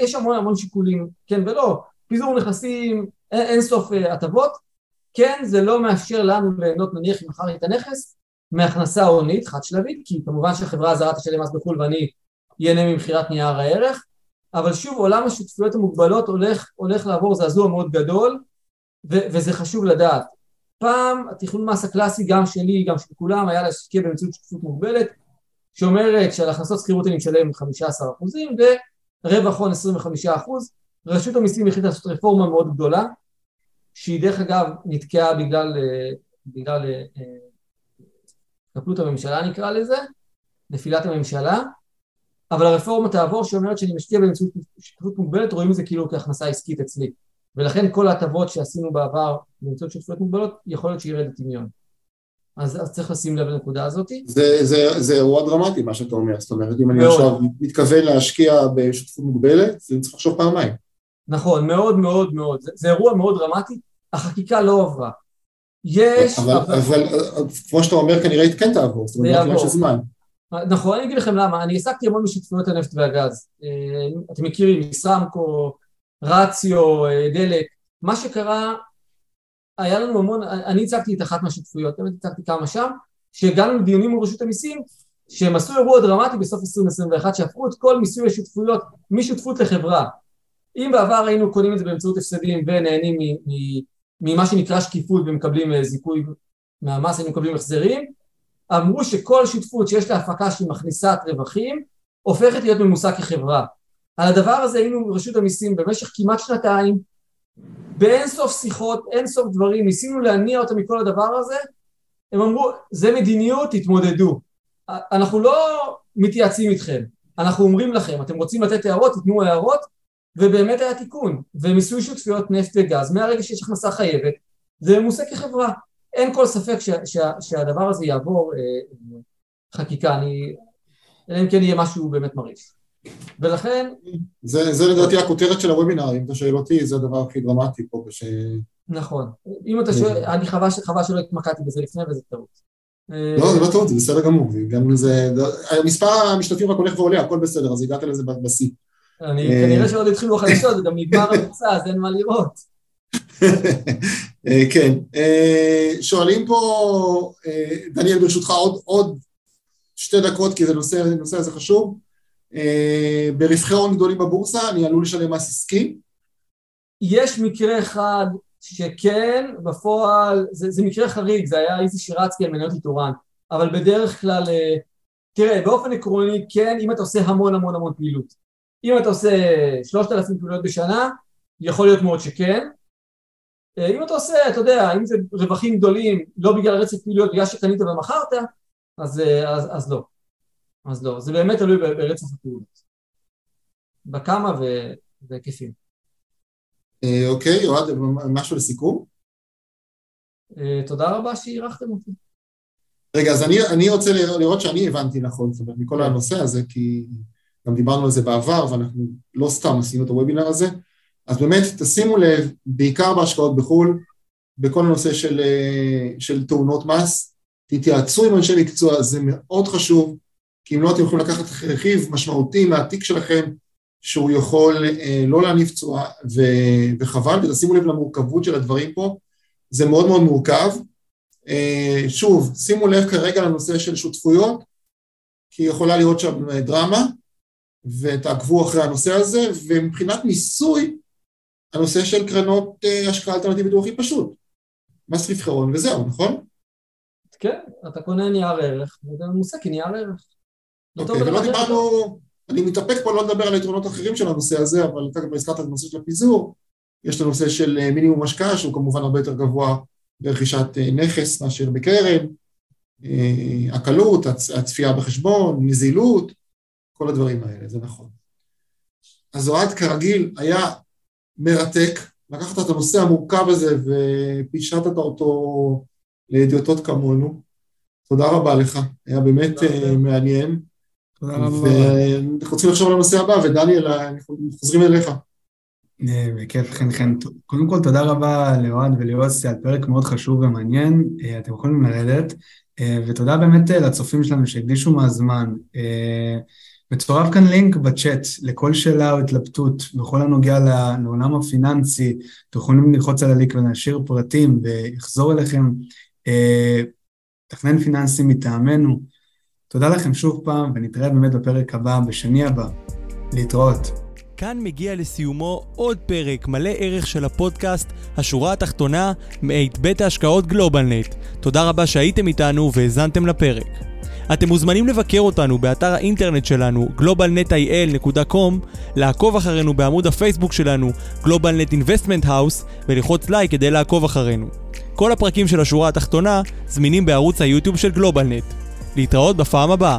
יש המון המון שיקולים. כן ולא. פיזור נכסים אין, אין סוף אה, הטבות. כן זה לא מאפשר לנו ליהנות נניח אם מכרתי את הנכס מהכנסה הונית חד שלבית כי כמובן שהחברה הזרה תשלם מס בחו"ל ואני ייהנה ממכירת נייר הערך, אבל שוב עולם השותפויות המוגבלות הולך, הולך לעבור זעזוע מאוד גדול ו- וזה חשוב לדעת. פעם התכנון מס הקלאסי גם שלי גם של כולם היה להשקיע באמצעות שותפות מוגבלת שאומרת שעל הכנסות שכירות אני משלם 15% ורווח הון 25%. רשות המיסים החליטה לעשות רפורמה מאוד גדולה שהיא דרך אגב נתקעה בגלל, אה, בגלל התקפלות אה, הממשלה נקרא לזה, נפילת הממשלה אבל הרפורמה תעבור שאומרת שאני משקיע באמצעות שותפות מוגבלת, רואים את זה כאילו כהכנסה עסקית אצלי. ולכן כל ההטבות שעשינו בעבר באמצעות שותפויות מוגבלות, יכול להיות שירד לטמיון. אז, אז צריך לשים לב לנקודה הזאת. זה, זה, זה אירוע דרמטי מה שאתה אומר, זאת אומרת אם אני עכשיו מתכוון להשקיע בשותפות מוגבלת, זה צריך לחשוב פעמיים. נכון, מאוד מאוד מאוד, זה, זה אירוע מאוד דרמטי, החקיקה לא עברה. יש... אבל, אבל, אבל כמו שאתה אומר כנראה היא כן תעבור, זאת אומרת, זה זמן. נכון, אני אגיד לכם למה, אני עסקתי המון בשותפויות הנפט והגז, אה, אתם מכירים, ישראמקו, רציו, אה, דלק, מה שקרה, היה לנו המון, אני הצגתי את אחת מהשותפויות, באמת הצגתי כמה שם, שהגענו לדיונים מול רשות המיסים, שהם עשו אירוע דרמטי בסוף 2021, שהפכו את כל מיסוי השותפויות משותפות לחברה. אם בעבר היינו קונים את זה באמצעות הפסדים ונהנים ממה שנקרא שקיפות ומקבלים אה, זיכוי מהמס, היינו מקבלים החזרים, אמרו שכל שותפות שיש לה הפקה שהיא מכניסת רווחים הופכת להיות ממוסה כחברה. על הדבר הזה היינו ברשות המיסים במשך כמעט שנתיים באין סוף שיחות, אין סוף דברים, ניסינו להניע אותם מכל הדבר הזה, הם אמרו זה מדיניות, תתמודדו. אנחנו לא מתייעצים איתכם, אנחנו אומרים לכם, אתם רוצים לתת הערות, תיתנו הערות, ובאמת היה תיקון, ומיסוי שותפויות נפט וגז, מהרגע שיש הכנסה חייבת, זה ממוסה כחברה. אין כל ספק ש, ש, שהדבר הזה יעבור אה, חקיקה, אני... אלא אם כן יהיה משהו באמת מרעיש. ולכן... זה, זה לדעתי הכותרת של הוובינר, אם אתה שואל אותי, זה הדבר הכי דרמטי פה. כש... נכון. אם אתה שואל, אני חבל, חבל שלא התמקדתי בזה לפני וזה טעות. לא, זה לא טעות, זה בסדר גמור. גם זה... מספר המשתתפים רק הולך ועולה, הכל בסדר, אז הגעת לזה בשיא. אני, כנראה שעוד התחילו החדשות, זה גם נגמר המבצע, אז אין מה לראות. כן. שואלים פה, דניאל, ברשותך, עוד, עוד שתי דקות, כי זה נושא, נושא הזה חשוב. ברווחי הון גדולים בבורסה, אני עלול לשלם מס עסקי? יש מקרה אחד שכן, בפועל, זה, זה מקרה חריג, זה היה איזי שירצקי על מניות איתורן, אבל בדרך כלל, תראה, באופן עקרוני, כן, אם אתה עושה המון המון המון פעילות. אם אתה עושה שלושת אלפים פעילויות בשנה, יכול להיות מאוד שכן. אם אתה עושה, אתה יודע, אם זה רווחים גדולים, לא בגלל רצף פעילויות, בגלל שקנית ומכרת, אז, אז, אז לא. אז לא. זה באמת תלוי ברצף הפעולות. בכמה והיקפים. אוקיי, אוהד, משהו לסיכום? תודה רבה שאירחתם אותי. רגע, אז אני, אני רוצה לראות שאני הבנתי נכון, זאת אומרת, מכל הנושא הזה, כי גם דיברנו על זה בעבר, ואנחנו לא סתם עשינו את הוובינר הזה, אז באמת, תשימו לב, בעיקר בהשקעות בחו"ל, בכל הנושא של, של תאונות מס, תתייעצו עם אנשי מקצוע, זה מאוד חשוב, כי אם לא אתם יכולים לקחת רכיב משמעותי מהתיק שלכם, שהוא יכול אה, לא להניב תשואה, וחבל, ותשימו לב למורכבות של הדברים פה, זה מאוד מאוד מורכב. אה, שוב, שימו לב כרגע לנושא של שותפויות, כי יכולה להיות שם דרמה, ותעקבו אחרי הנושא הזה, ומבחינת מיסוי, הנושא של קרנות אה, השקעה אלטרנטיבית הוא הכי פשוט. מס רווחי הון וזהו, נכון? כן, אתה קונה נייר ערך, וזה ממוסה כנייר ערך. אוקיי, ולא דיברנו, אני מתאפק פה לא לדבר על היתרונות אחרים של הנושא הזה, אבל אתה כבר הזכרת את הנושא של הפיזור, יש את הנושא של מינימום השקעה, שהוא כמובן הרבה יותר גבוה ברכישת נכס מאשר בקרן, הקלות, הצפייה בחשבון, נזילות, כל הדברים האלה, זה נכון. אז אוהד כרגיל היה מרתק, לקחת את הנושא המורכב הזה ופישטת אותו לידיעותות כמונו. תודה רבה לך, היה באמת מעניין. תודה רבה. ואנחנו רוצים לחשוב על הנושא הבא, ודניאל, אנחנו חוזרים אליך. בכיף, חן חן. קודם כל, תודה רבה לאוהד וליוסי על פרק מאוד חשוב ומעניין, אתם יכולים לרדת, ותודה באמת לצופים שלנו שהקדישו מהזמן. מצורף כאן לינק בצ'אט לכל שאלה או התלבטות בכל הנוגע לעולם הפיננסי, אתם יכולים ללחוץ על הלינק ולהשאיר פרטים ויחזור אליכם. תכנן פיננסי מטעמנו. תודה לכם שוב פעם, ונתראה באמת בפרק הבא, בשני הבא. להתראות. כאן מגיע לסיומו עוד פרק מלא ערך של הפודקאסט, השורה התחתונה, מאת בית ההשקעות גלובלנט. תודה רבה שהייתם איתנו והאזנתם לפרק. אתם מוזמנים לבקר אותנו באתר האינטרנט שלנו globalnetil.com, לעקוב אחרינו בעמוד הפייסבוק שלנו GlobalNet Investment House וללחוץ לייק כדי לעקוב אחרינו. כל הפרקים של השורה התחתונה זמינים בערוץ היוטיוב של גלובלנט. להתראות בפעם הבאה.